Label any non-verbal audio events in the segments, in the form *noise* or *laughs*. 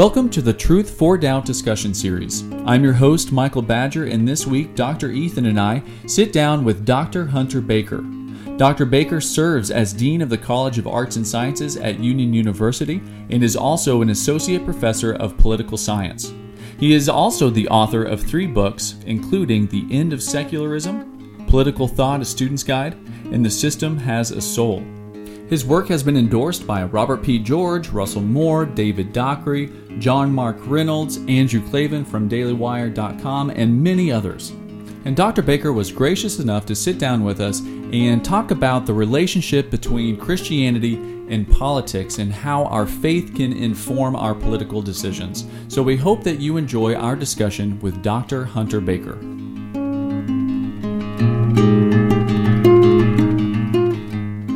Welcome to the Truth for Doubt discussion series. I'm your host, Michael Badger, and this week, Dr. Ethan and I sit down with Dr. Hunter Baker. Dr. Baker serves as Dean of the College of Arts and Sciences at Union University and is also an Associate Professor of Political Science. He is also the author of three books, including The End of Secularism, Political Thought, A Student's Guide, and The System Has a Soul. His work has been endorsed by Robert P. George, Russell Moore, David Dockery, John Mark Reynolds, Andrew Klavan from DailyWire.com, and many others. And Dr. Baker was gracious enough to sit down with us and talk about the relationship between Christianity and politics and how our faith can inform our political decisions. So we hope that you enjoy our discussion with Dr. Hunter Baker.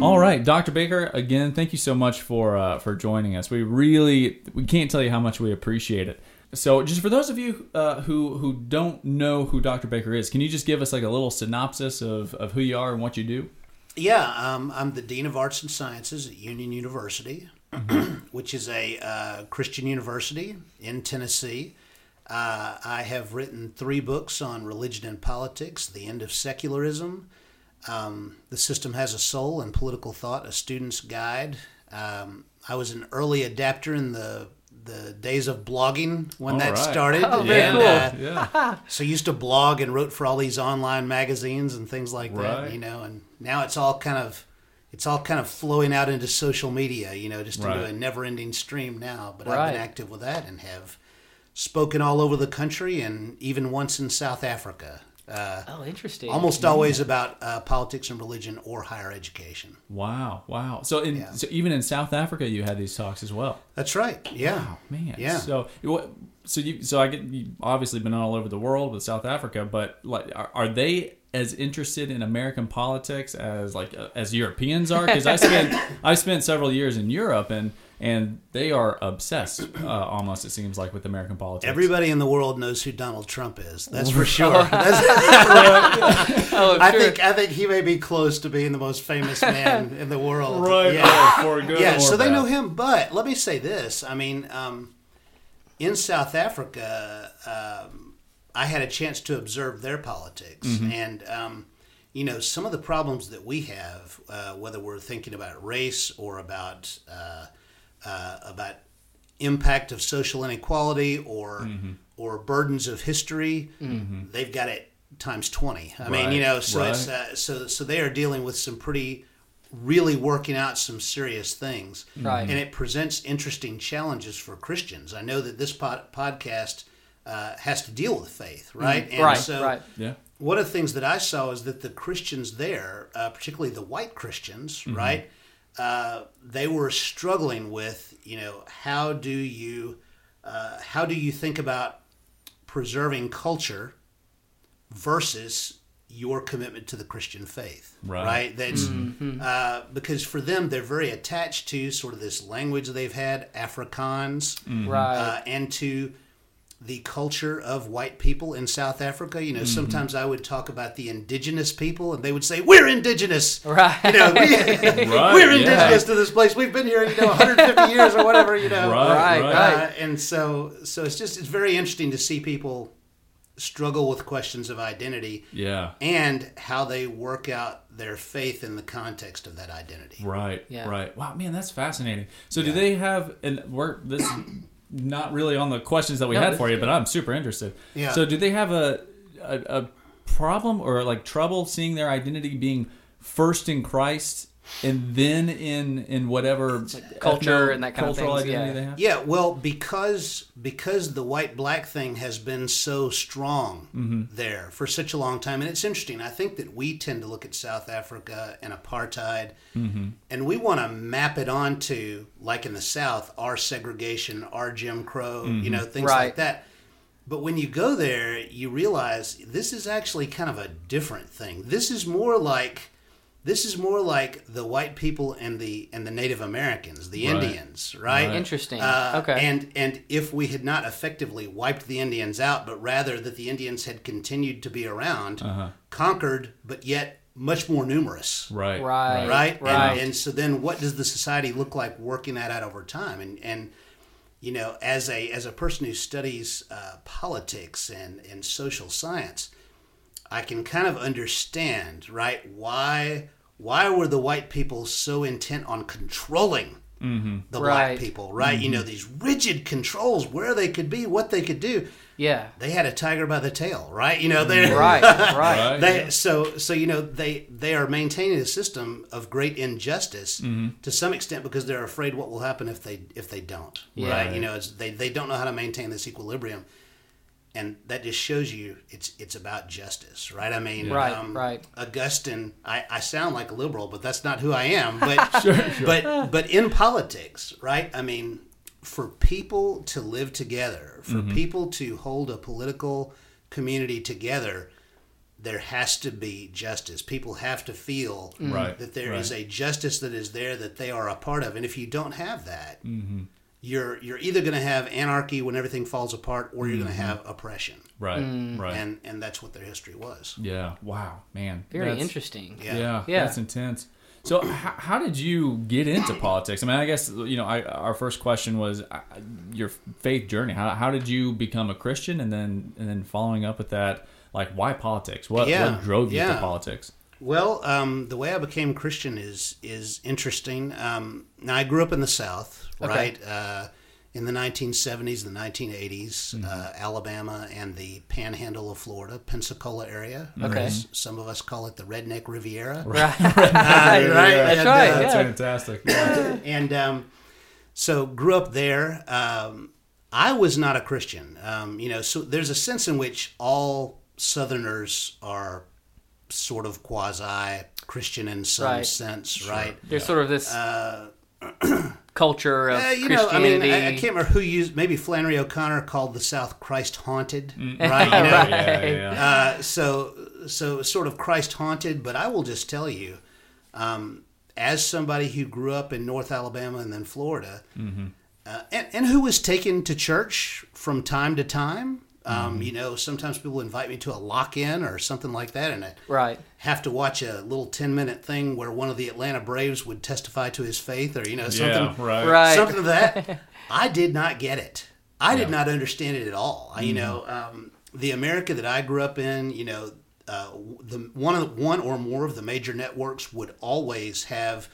All right, Dr. Baker. Again, thank you so much for uh, for joining us. We really we can't tell you how much we appreciate it. So, just for those of you uh, who who don't know who Dr. Baker is, can you just give us like a little synopsis of, of who you are and what you do? Yeah, um, I'm the Dean of Arts and Sciences at Union University, *clears throat* which is a uh, Christian university in Tennessee. Uh, I have written three books on religion and politics The End of Secularism, um, The System Has a Soul, and Political Thought A Student's Guide. Um, I was an early adapter in the the days of blogging when All that right. started. Oh, very and, cool. uh, Yeah. *laughs* so I used to blog and wrote for all these online magazines and things like that, you know, and now it's all kind of it's all kind of flowing out into social media, you know, just into a never-ending stream now. But I've been active with that and have spoken all over the country and even once in South Africa. Uh, Oh, interesting. almost always about uh, politics and religion or higher education. Wow. Wow. So, in, Yeah. so even in South Africa, you had these talks as well. That's right. Yeah. Wow, man. Yeah. So, what? So you, so I get you obviously been all over the world with South Africa, but like, are, are they as interested in American politics as like uh, as Europeans are? Because I spent *laughs* I spent several years in Europe, and and they are obsessed, uh, almost it seems like, with American politics. Everybody in the world knows who Donald Trump is. That's for *laughs* sure. That's, *laughs* *laughs* Oh, I sure. think I think he may be close to being the most famous man in the world. right? Yeah. For good yeah. or So they know him. But let me say this. I mean, um, in South Africa, um, I had a chance to observe their politics, Mm-hmm. and um, you know some of the problems that we have, uh, whether we're thinking about race or about uh, uh, about impact of social inequality or Mm-hmm. or burdens of history, they've got it times twenty. I mean, you know, so it's uh, so so they are dealing with some pretty really working out some serious things Right. and it presents interesting challenges for christians i know that this pod- podcast uh, has to deal with faith right and right, so right. Yeah. one of the things that I saw is that the Christians there, uh, particularly the white Christians, right, uh, they were struggling with, you know, how do you, uh, how do you think about preserving culture versus your commitment to the Christian faith, Right. That's uh, because for them they're very attached to sort of this language they've had, Afrikaans, Right. uh, and to the culture of white people in South Africa. You know, Mm-hmm. sometimes I would talk about the indigenous people, and they would say, "We're indigenous." right. You know, we, *laughs* Right, we're yeah. indigenous to this place. We've been here, you know, 150 years or whatever. You know, Right. Right, Right. Uh, and so, so it's just it's very interesting to see people struggle with questions of identity Yeah. and how they work out their faith in the context of that identity. Right. Yeah. Right. Wow, man, that's fascinating. So, do they have? And we're this is not really on the questions that we No, had for you, but I'm super interested. Yeah. So, do they have a, a a problem or like trouble seeing their identity being first in Christ and then in in whatever culture ethno- and that kind of cultural things, identity yeah. they have? Yeah, well, because because the white black thing has been so strong mm-hmm. there for such a long time, and it's interesting. I think that we tend to look at South Africa and apartheid, mm-hmm. and we want to map it onto, like in the South, our segregation, our Jim Crow, you mm-hmm. know, things like that. But when you go there, you realize this is actually kind of a different thing. This is more like this is more like the white people and the and the Native Americans, the Right. Indians, right? Right. Interesting. Uh, okay. And and if we had not effectively wiped the Indians out, but rather that the Indians had continued to be around, Uh-huh. conquered, but yet much more numerous, Right. Right. right? Right. And, and so then, what does the society look like working that out over time? And and you know, as a as a person who studies uh, politics and and social science, I can kind of understand, right? Why why were the white people so intent on controlling mm-hmm. the black Right. people, right? You know, mm-hmm. these rigid controls where they could be, what they could do. Yeah. They had a tiger by the tail, right? You know, they mm-hmm. Right. *laughs* Right. Right. they so so you know they they are maintaining a system of great injustice to some extent because they're afraid what will happen if they if they don't Yeah. right you know it's, they they don't know how to maintain this equilibrium and that just shows you it's it's about justice right i mean um, Right, right. augustine I, I sound like a liberal but that's not who i am but *laughs* but but in politics right i mean for people to live together for people to hold a political community together there has to be justice. People have to feel Right, that there is right. a justice that is there that they are a part of. And if you don't have that, Mm-hmm. You're you're either going to have anarchy when everything falls apart, or you're going Mm-hmm. to have oppression. Right. Mm. Right. And and that's what their history was. yeah. Wow, man. Very That's- interesting. Yeah. Yeah, Yeah. that's intense. So, h- how did you get into politics? I mean, I guess you know, I, our first question was uh, your faith journey. How, how did you become a Christian, and then and then following up with that, like why politics? What Yeah, what drove you to politics? Well, um, the way I became Christian is is interesting. Um, now I grew up in the South, Okay. right? Uh, in the 1970s, the 1980s, Mm-hmm. uh, Alabama and the Panhandle of Florida, Pensacola area. Okay. as Some of us call it the Redneck Riviera. Right. Uh, *laughs* right? That's And, right, uh, yeah. fantastic. Yeah. and um, so grew up there. Um, I was not a Christian. Um, you know, so there's a sense in which all Southerners are sort of quasi Christian in some Right. sense, right? There's sort of this *clears throat* *clears throat* culture of Uh, you know, I mean, I, I can't remember who used. Maybe Flannery O'Connor called the South Christ haunted, Mm. right? *laughs* You know, yeah, yeah, yeah. uh, so so sort of Christ haunted. But I will just tell you, um, as somebody who grew up in North Alabama and then Florida, uh, and, and who was taken to church from time to time. Um, You know, sometimes people invite me to a lock-in or something like that, and I Right. have to watch a little ten-minute thing where one of the Atlanta Braves would testify to his faith, or you know, something yeah, right. Right. something of that. *laughs* I did not get it. I did not understand it at all. I, you know, um, the America that I grew up in, you know, uh, the one of the, one or more of the major networks would always have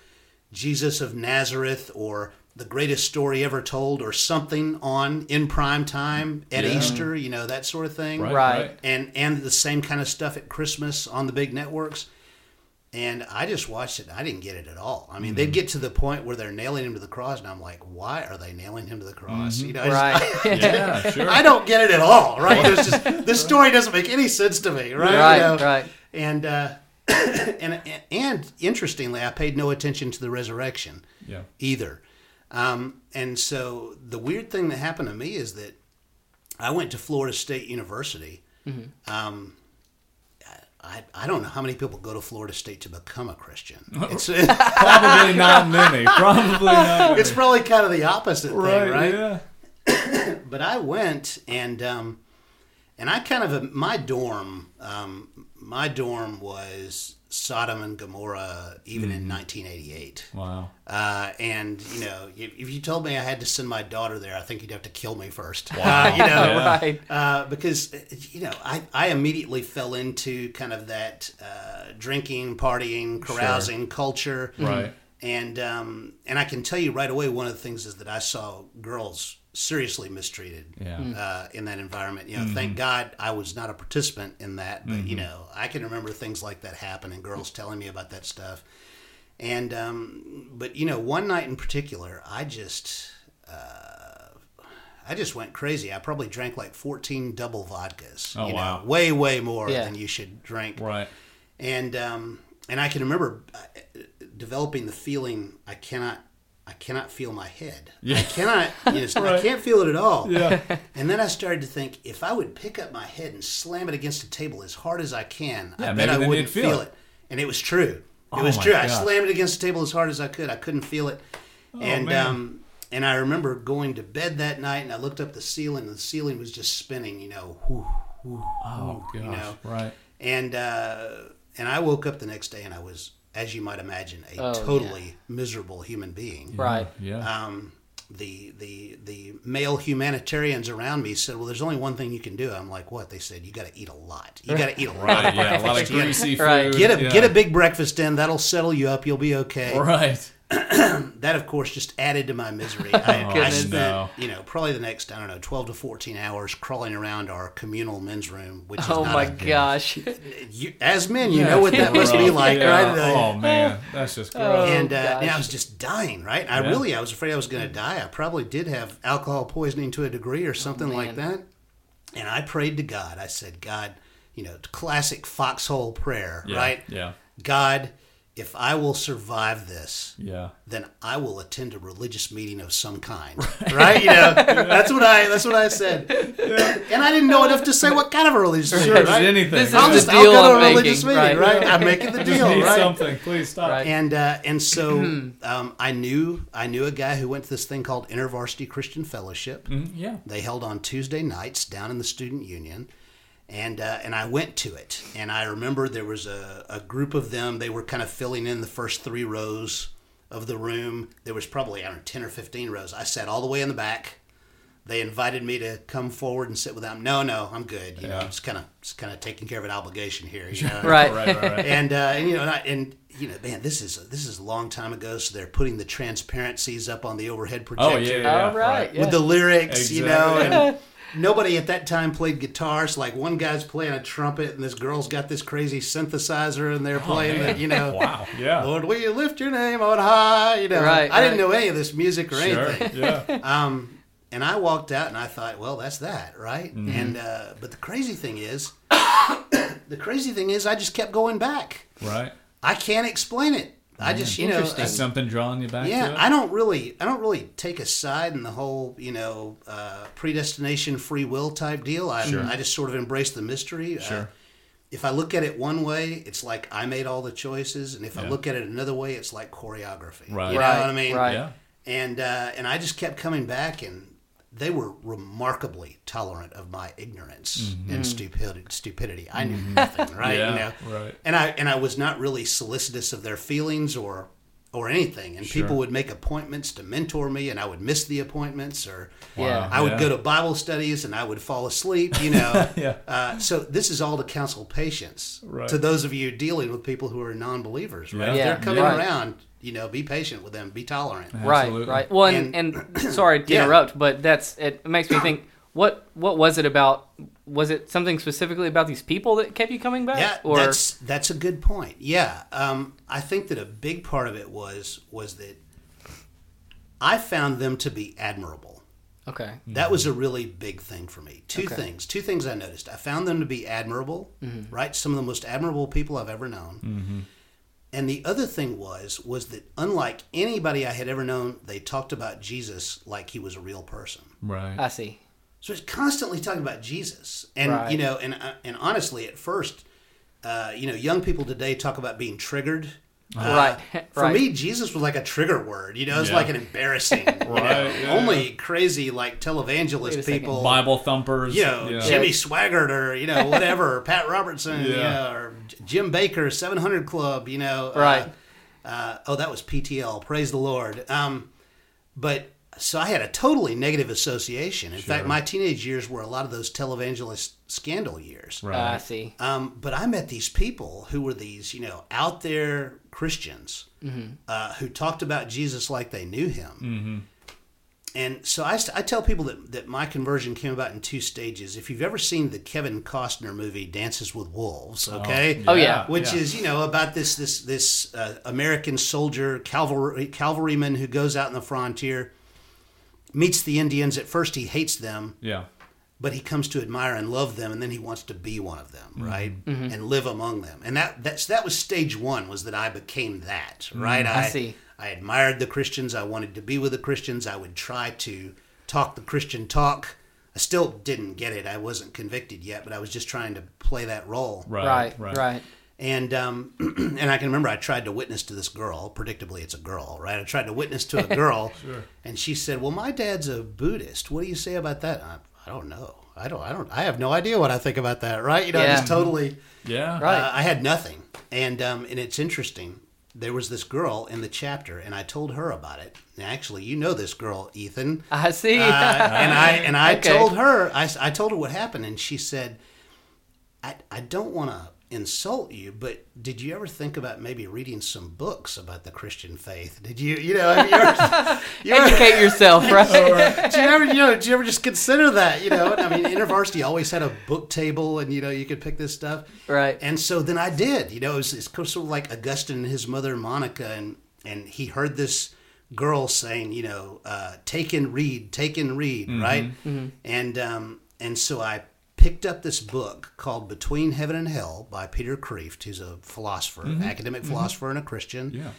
Jesus of Nazareth or the greatest story ever told or something on in prime time at Yeah. Easter, you know, that sort of thing Right. Right. and and the same kind of stuff at Christmas on the big networks. And I just watched it. I didn't get it at all. I mean, they'd get to the point where they're nailing him to the cross, and I'm like, why are they nailing him to the cross? You know, I just- Right. *laughs* Yeah, sure. I don't get it at all. Right? There's just *laughs* this story doesn't make any sense to me. Right? Right, You know? right. And uh, *coughs* and and interestingly, I paid no attention to the resurrection Yeah. either. Um, and so the weird thing that happened to me is that I went to Florida State University. Um, I, I don't know how many people go to Florida State to become a Christian. It's, *laughs* *laughs* Probably not many. Probably not. *laughs* Many. it's probably kind of the opposite right. thing, right? Yeah. *coughs* But I went and um, and I kind of my dorm um, my dorm was Sodom and Gomorrah even in 1988. Wow. Uh, and you know, if, if you told me I had to send my daughter there, I think you'd have to kill me first. Wow. *laughs* You know, *laughs* Right. uh, because you know, I, I immediately fell into kind of that uh, drinking, partying, carousing culture, Right. And um, and I can tell you right away, one of the things is that I saw girls seriously mistreated Yeah. uh, in that environment. You know, thank God I was not a participant in that, but you know, I can remember things like that happening. Girls telling me about that stuff, and um, but you know, one night in particular, I just. Uh, I just went crazy. I probably drank like 14 double vodkas. Oh, you know, wow. way, way more Yeah. than you should drink Right. and um, and I can remember uh, developing the feeling I cannot I cannot feel my head. I cannot you know, *laughs* I can't feel it at all. Yeah. And then I started to think if I would pick up my head and slam it against a table as hard as I can, Yeah, I bet I wouldn't feel feel it. it. And it was true. It Oh was true. I slammed it against the table as hard as I could. I couldn't feel it. and Oh, man. um and I remember going to bed that night and I looked up the ceiling and the ceiling was just spinning, you know, whoo, whoo, Oh gosh. You know. Right. and uh, and I woke up the next day and I was, as you might imagine, a Oh, totally miserable human being. Right. Yeah. Um, the the the male humanitarians around me said, "Well, there's only one thing you can do." I'm like, "What?" They said, "You got to eat a lot. You got to eat a lot. Right. Yeah. A lot of greasy food. Right. Get a yeah. get a big breakfast in. That'll settle you up. You'll be okay." Right. *clears throat* That, of course, just added to my misery. I, *laughs* I goodness. spent, No. you know, probably the next I don't know, 12 to 14 hours crawling around our communal men's room, which is Oh not my a, gosh. *laughs* you, as men, you know what that must be *laughs* like, Yeah. right? Oh man, that's just gross. and uh, and I was just dying, right? I Yeah. really, I was afraid I was going to die. I probably did have alcohol poisoning to a degree or something like that. And I prayed to God. I said, God, you know, classic foxhole prayer, yeah. right? Yeah. God, if I will survive this, Yeah. then I will attend a religious meeting of some kind, *laughs* right? You know, that's what I that's what I said, and I didn't know enough to say what kind of a religious meeting, Sure. Just right? anything. This is I'll the just I'll deal go to I'm a religious making, meeting, right. right? I'm making the *laughs* deal, Need right? something. Please stop. Right. and uh, and so *clears throat* um, I knew I knew a guy who went to this thing called InterVarsity Christian Fellowship. Mm, yeah. They held on Tuesday nights down in the student union, and uh, and I went to it. And I remember there was a, a group of them. They were kind of filling in the first three rows of the room. There was probably I don't know ten or fifteen rows. I sat all the way in the back. They invited me to come forward and sit with them. No, no, I'm good. You know, Yeah. I'm just kind of just kind of taking care of an obligation here. You *laughs* know? Right. Right. Right. Right. and uh, and you know and, I, and you know man this is this is a long time ago so they're putting the transparencies up on the overhead projector Oh yeah. yeah, yeah. All right. Yeah. with the lyrics you know and *laughs* nobody at that time played guitars like one guy's playing a trumpet and this girl's got this crazy synthesizer and they're playing Oh, man. the, you know Wow. Yeah. Lord will you lift your name on high you know Right, I didn't know any of this music or Sure. anything *laughs* Yeah. um, and I walked out and I thought, well, that's that, right? Mm-hmm. And uh, but the crazy thing is, *coughs* the crazy thing is, I just kept going back. Right. I can't explain it. I just, you know, Interesting. uh, Something drawing you back to yeah, it. I don't really, I don't really take a side in the whole, you know, uh, predestination, free will type deal. I, I just sort of embrace the mystery. Uh, Sure. if I look at it one way, it's like I made all the choices, and if I look at it another way, it's like choreography. Right. You know Right, what I mean? right. Yeah. and uh, and I just kept coming back, and they were remarkably tolerant of my ignorance and stupidity. Stupidity. I knew nothing, right? Yeah, You know, right. And I and I was not really solicitous of their feelings or or anything. And Sure. people would make appointments to mentor me, and I would miss the appointments, or Yeah. I would Yeah. go to Bible studies, and I would fall asleep. You know. *laughs* Yeah. Uh, so this is all to counsel patience Right. to those of you dealing with people who are non-believers. Right? Yeah. They're coming around. You know, be patient with them. Be tolerant. Right, Absolutely. right. Well, and, and, *coughs* sorry to *coughs* Yeah. interrupt, but that's it makes me think. *coughs* What what was it about? Was it something specifically about these people that kept you coming back? Yeah, or that's that's a good point. Yeah, um, I think that a big part of it was was that I found them to be admirable. okay, That was a really big thing for me. Two Okay. things. Two things I noticed. I found them to be admirable. Mm-hmm. Right, some of the most admirable people I've ever known. And the other thing was was that unlike anybody I had ever known, they talked about Jesus like he was a real person. Right. I see. So it's constantly talking about Jesus, and Right. you know, and uh, and honestly, at first, uh, you know, young people today talk about being triggered. Uh, Right, *laughs* For right. me, Jesus was like a trigger word. You know, it's Yeah. like an embarrassing. you *laughs* know, Right, yeah. Only crazy like televangelist a second. people. Bible thumpers. You know, yeah. Jimmy Swaggart or you know whatever, or *laughs* Pat Robertson, Yeah. yeah, or Jim Bakker, Seven Hundred Club. You know, uh, Right. uh, oh, that was PTL. Praise the Lord. Um, but so I had a totally negative association. In fact, my teenage years were a lot of those televangelist scandal years. Right. I see. Um, but I met these people who were these, you know, out there Christians Mm-hmm. uh, who talked about Jesus like they knew him. Mm-hmm. And so I, I tell people that, that my conversion came about in two stages. If you've ever seen the Kevin Costner movie Dances with Wolves, okay, Oh, yeah. which yeah. is you know about this this this uh, American soldier cavalry cavalryman who goes out in the frontier, meets the Indians. At first, he hates them, Yeah. But he comes to admire and love them, and then he wants to be one of them, mm-hmm. right, mm-hmm. Mm-hmm. and live among them. And that that's that was stage one. Was that I became that, mm, right? I see. I admired the Christians. I wanted to be with the Christians. I would try to talk the Christian talk. I still didn't get it. I wasn't convicted yet, but I was just trying to play that role. Right. Right, Right. right. And um, *clears throat* and I can remember I tried to witness to this girl. Predictably, it's a girl, right? I tried to witness to a *laughs* girl, and she said, "Well, my dad's a Buddhist. What do you say about that?" I, I don't know. I don't. I don't. I have no idea what I think about that, right? You know, I Yeah. just totally. Yeah. Right. Uh, I had nothing, and um, and it's interesting. there was this girl in the chapter, and I told her about it. And actually, you know this girl, Ethan. I see. Uh, and I and I *laughs* Okay. told her I, I told her what happened, and she said, "I I don't want to insult you, but did you ever think about maybe reading some books about the Christian faith? Did you you know have you ever, you ever- Educate yourself, *laughs* right? Do you ever you know do you ever just consider that you know I mean InterVarsity always had a book table and you know you could pick this stuff Right. and so then I did you know it was, it's sort of like Augustine and his mother Monica and and he heard this girl saying you know uh, take and read take and read right and um, and so I picked up this book called Between Heaven and Hell by Peter Kreeft who's a philosopher academic philosopher and a Christian Yeah.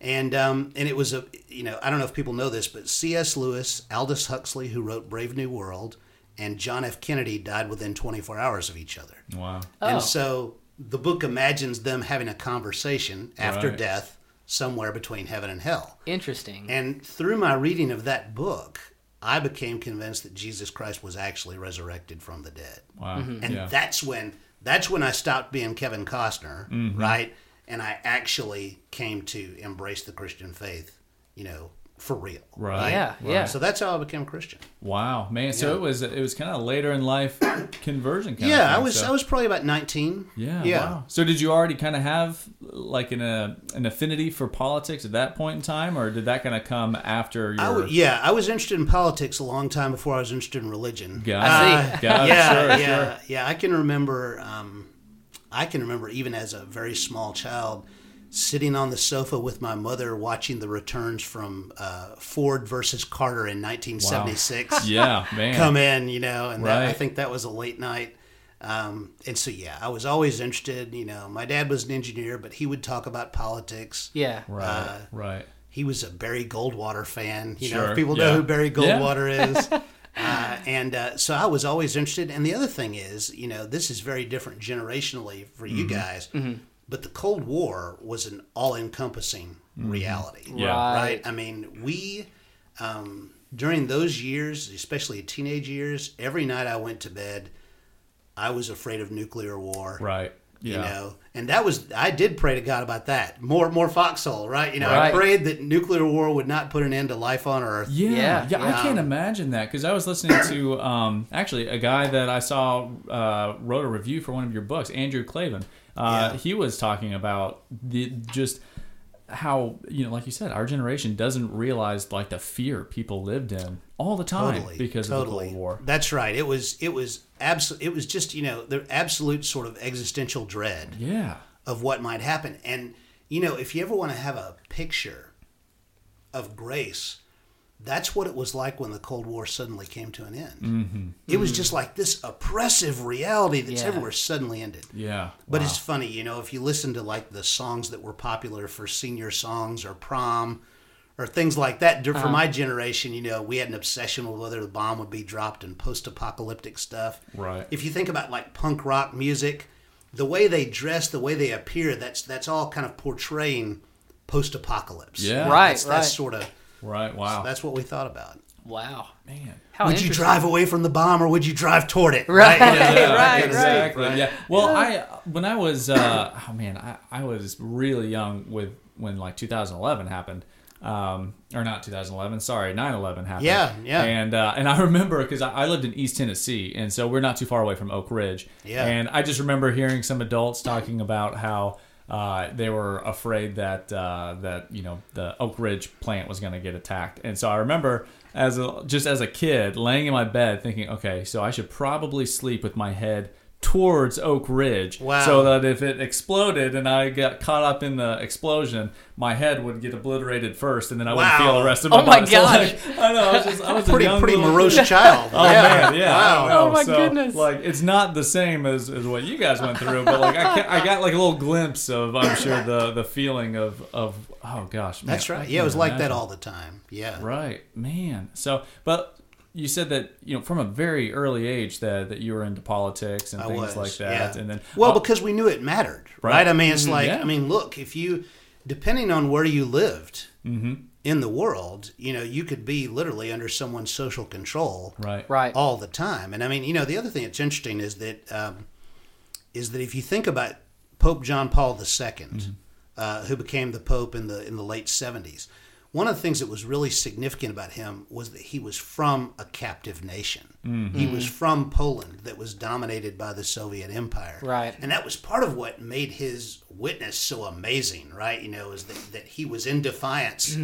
and um, and it was a you know I don't know if people know this, but C.S. Lewis, Aldous Huxley, who wrote Brave New World, and John F. Kennedy died within 24 hours of each other. Wow. Oh. And so the book imagines them having a conversation after Right. death somewhere between heaven and hell. Interesting. And through my reading of that book, I became convinced that Jesus Christ was actually resurrected from the dead Wow. and Yeah. that's when that's when I stopped being Kevin Costner, Mm-hmm. right? And I actually came to embrace the Christian faith, you know, for real. Right. Yeah, yeah. So that's how I became a Christian. Wow, man. So Yeah. it was it was kind of later in life *coughs* conversion kind of yeah, I was so- I was probably about nineteen. Yeah, yeah. Wow. So did you already kind of have like an uh, an affinity for politics at that point in time, or did that kind of come after your? I w- yeah, I was interested in politics a long time before I was interested in religion. Got I it. Got *laughs* yeah, Sure, yeah, sure. yeah. I can remember. Um, I can remember even as a very small child, sitting on the sofa with my mother watching the returns from uh, Ford versus Carter in 1976 *laughs* Yeah, man. come in. You know, and that, I think that was a late night. Um, and so yeah, I was always interested. You know, my dad was an engineer, but he would talk about politics. yeah. Right. uh, right. He was a Barry Goldwater fan. You know, Sure, if people yeah. know who Barry Yeah. Goldwater *laughs* is. Uh, and uh, so I was always interested. And the other thing is, you know, this is very different generationally for Mm-hmm. you guys. But the Cold War was an all-encompassing reality. Mm-hmm. Yeah. Right. Right. I mean, we um, during those years, especially teenage years, every night I went to bed, I was afraid of nuclear war Right. Yeah. you know and that was i did pray to god about that more more foxhole right you know Right. i prayed that nuclear war would not put an end to life on earth Yeah, Yeah, yeah, I can't imagine that because I was listening to um, actually a guy that I saw uh, wrote a review for one of your books, Andrew Klavan. Uh, Yeah. He was talking about the just how you know, like you said, our generation doesn't realize like the fear people lived in all the time totally because totally of the Cold War. that's right. It was it was absolute it was just you know the absolute sort of existential dread Yeah, of what might happen. And you know if you ever want to have a picture of grace that's what it was like when the cold war suddenly came to an end mm-hmm. it was just like this oppressive reality that's Yeah. everywhere suddenly ended yeah. But Wow. it's funny, you know, if you listen to like the songs that were popular for senior songs or prom or things like that, dur- for my generation, you know, we had an obsession with whether the bomb would be dropped and post apocalyptic stuff. Right. If you think about like punk rock music, the way they dress, the way they appear, that's that's all kind of portraying post apocalypse. Yeah. Right, That's, that's right. sort of right. Wow, that's what we thought about. Wow. man. How would you drive away from the bomb or would you drive toward it? Right. *laughs* You know, Yeah, right, exactly. right. Yeah. Well, I when I was uh, oh man, I, I was really young with when like 2011 happened. Um, or not 2011. Sorry, 9/11 happened. Yeah, yeah. And uh, and I remember because I, I lived in East Tennessee, and so we're not too far away from Oak Ridge. Yeah. And I just remember hearing some adults talking about how uh, they were afraid that uh, that you know the Oak Ridge plant was going to get attacked, and so I remember as a, just as a kid laying in my bed thinking, okay, so I should probably sleep with my head towards Oak Ridge, Wow. so that if it exploded and I got caught up in the explosion, my head would get obliterated first, and then I wouldn't Wow. feel the rest of my Oh my body. *laughs* So, gosh. like, I know I was just I was a Pretty young pretty little morose *laughs* child. Oh man, yeah. I. Oh, my So, goodness. Like it's not the same as, as what you guys went through, but like I, ca- I got like a little glimpse of I'm sure the the feeling of of oh gosh, man, That's right. Yeah, it was like that all the time. Yeah. Right, man. So, but you said that you know from a very early age that that you were into politics and I things was, like that, yeah. and then well, oh, because we knew it mattered, right? Right. I mean, it's like, yeah. I mean, look, if you, depending on where you lived Mm-hmm. in the world, you know, you could be literally under someone's social control right, Right. all the time. And I mean, you know, the other thing that's interesting is that um, is that if you think about Pope John Paul II, Mm-hmm. uh, who became the pope in the in the late seventies. One of the things that was really significant about him was that he was from a captive nation. He was from Poland that was dominated by the Soviet Empire. Right. And that was part of what made his witness so amazing, right? You know, is that, that he was in defiance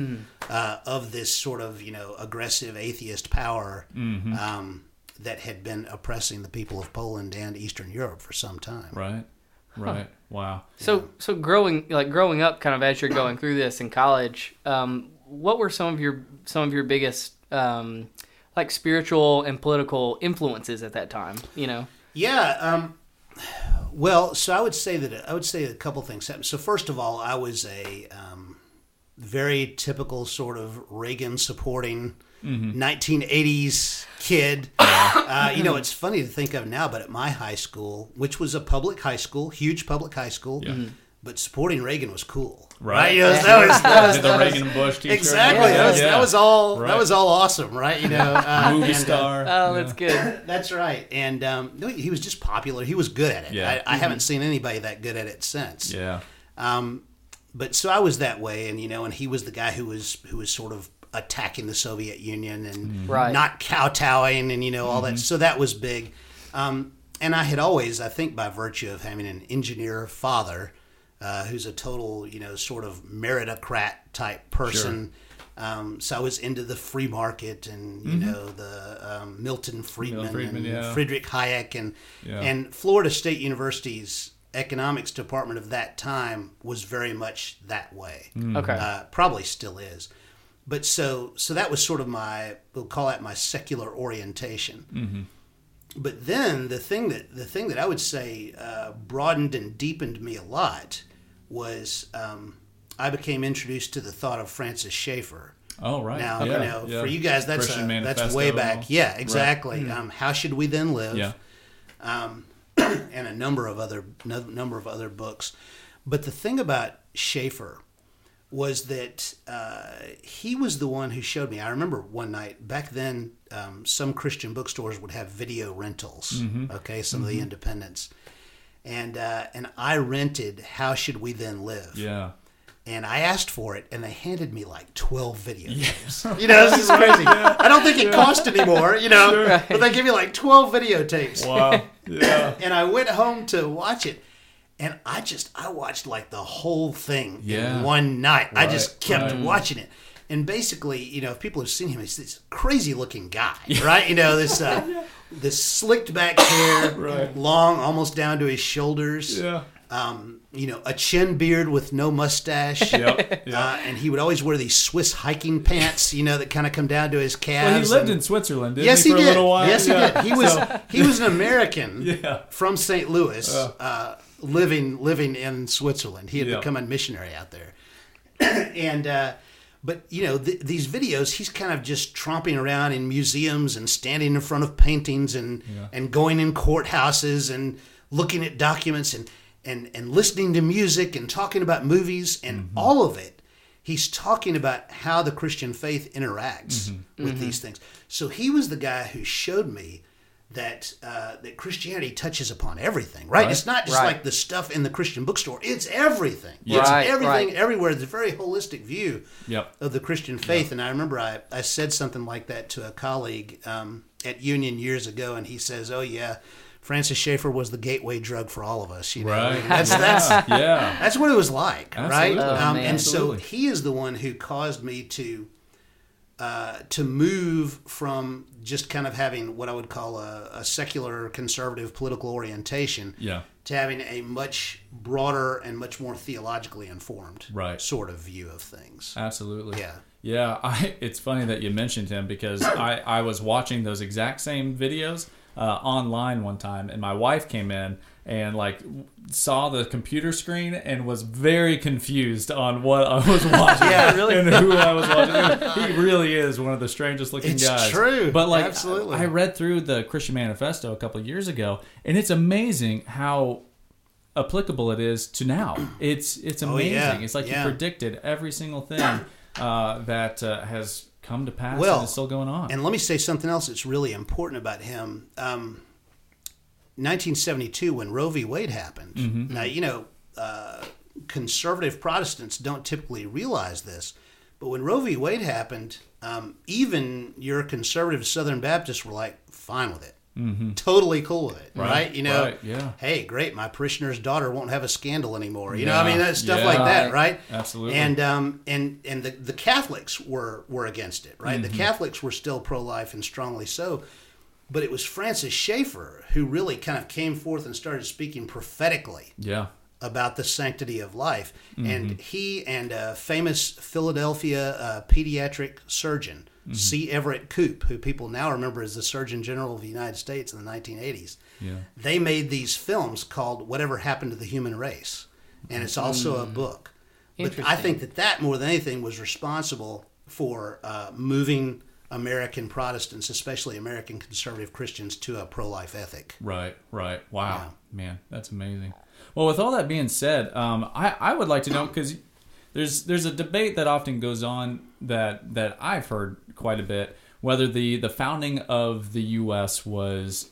uh, of this sort of, you know, aggressive atheist power um, that had been oppressing the people of Poland and Eastern Europe for some time. Right. Right. Wow. So so growing like growing up, kind of as you're going through this in college, um, what were some of your some of your biggest um, like spiritual and political influences at that time? You know. Yeah. Um, well, so I would say that I would say a couple things happened. So first of all, I was a um, very typical sort of Reagan supporting 1980s kid. *coughs* Uh, you know, it's funny to think of now, but at my high school, which was a public high school, huge public high school, but supporting Reagan was cool. Right. You know, that was that was, Did the that was- Reagan and Bush t-shirt. exactly. Yeah. That was, Yeah. that was all. Right. That was all awesome, right? You know, *laughs* uh, movie and, uh, star. Oh, that's good. *laughs* that's right. And um, no, he was just popular. He was good at it. Yeah. I, I haven't seen anybody that good at it since. yeah. Um, but so I was that way, and you know, and he was the guy who was who was sort of attacking the Soviet Union and Right. not kowtowing, and you know all that. So that was big. Um, and I had always, I think, by virtue of having an engineer father, uh, who's a total, you know, sort of meritocrat type person. Um, so I was into the free market and you know the um, Milton Friedman, Friedman, and yeah. Friedrich Hayek and Yeah. and Florida State University's economics department of that time was very much that way. Okay. Uh, probably still is. But so so that was sort of my we'll call that my secular orientation. But then the thing that the thing that I would say uh, broadened and deepened me a lot was um, I became introduced to the thought of Francis Schaeffer. Oh, right. Now, yeah. you know, yeah. for you guys, that's a, that's way back. Yeah, exactly. Um, how should we then live? Yeah. um, *clears throat* and a number of other no, number of other books. But the thing about Schaeffer was that uh, he was the one who showed me. I remember one night back then, um, some Christian bookstores would have video rentals. Mm-hmm. Okay, some of the independents, and uh, and I rented "How Should We Then Live." Yeah. and I asked for it, and they handed me like twelve videotapes. You know, this is *laughs* crazy. I don't think it cost anymore. You know, but they give you like twelve videotapes, Wow. Yeah. *laughs* and I went home to watch it, and I just I watched like the whole thing Yeah. in one night. I just kept right. watching it. And basically, you know, if people have seen him, he's this crazy looking guy, right? You know, this uh, *laughs* this slicked back hair, *coughs* Right. long, almost down to his shoulders Yeah. um, you know, a chin beard with no mustache. Yep. Yeah. *laughs* Uh, and he would always wear these Swiss hiking pants, you know, that kind of come down to his calves. well, he lived and- in Switzerland, didn't Yes, he, he, did. a little while? Yes, Yeah. he did. He was So- he was an American *laughs* Yeah. from St. Louis, uh, living living in Switzerland. He had Yeah. become a missionary out there, *clears throat* and uh, but you know th- these videos, he's kind of just tromping around in museums and standing in front of paintings and and going in courthouses and looking at documents and and and listening to music and talking about movies and Mm-hmm. all of it. He's talking about how the Christian faith interacts Mm-hmm. with these things. So he was the guy who showed me that uh, that Christianity touches upon everything, right? Right. It's not just Right. like the stuff in the Christian bookstore; it's everything. Yeah. It's everything, right. everywhere. It's a very holistic view Yep. of the Christian faith. And I remember I, I said something like that to a colleague um, at Union years ago, and he says, "Oh yeah, Francis Schaeffer was the gateway drug for all of us." You know, Right. And that's that's yeah. *laughs* yeah. that's what it was like, right? Oh, um, and so he is the one who caused me to uh, to move from just kind of having what I would call a, a secular conservative political orientation Yeah. to having a much broader and much more theologically informed Right. sort of view of things. Absolutely. Yeah. Yeah, I, it's funny that you mentioned him because *coughs* I, I was watching those exact same videos uh, online one time, and my wife came in and like saw the computer screen and was very confused on what I was *laughs* watching Yeah, really? and who I was watching. he really is one of the strangest looking It's guys. true. but like Absolutely. I read through the Christian Manifesto a couple of years ago, and it's amazing how applicable it is to now. It's it's Oh, amazing. yeah. It's like Yeah. he predicted every single thing uh, that uh, has come to pass Well, and is still going on. And let me say something else that's really important about him. Um, 1972, when Roe v. Wade happened. Mm-hmm. Now you know, uh, conservative Protestants don't typically realize this, but when Roe v. Wade happened, um, even your conservative Southern Baptists were like, fine with it. Totally cool with it, right? You know, right, yeah. hey, great, my parishioner's daughter won't have a scandal anymore. You know, I mean, Yeah, that stuff yeah. like that, Right. right? Absolutely. And um, and and the, the Catholics were were against it, right? Mm-hmm. The Catholics were still pro life and strongly so, but it was Francis Schaeffer who really kind of came forth and started speaking prophetically Yeah. about the sanctity of life. Mm-hmm. And he and a famous Philadelphia uh, pediatric surgeon, Mm-hmm. C. Everett Koop, who people now remember as the Surgeon General of the United States in the 1980s, Yeah. they made these films called Whatever Happened to the Human Race. And it's also a book. But I think that that, more than anything, was responsible for uh, moving American Protestants, especially American conservative Christians, to a pro life ethic. Right, right. Wow, man, that's amazing. Well, with all that being said, um, I I would like to know because there's there's a debate that often goes on that that I've heard quite a bit whether the the founding of the U.S. was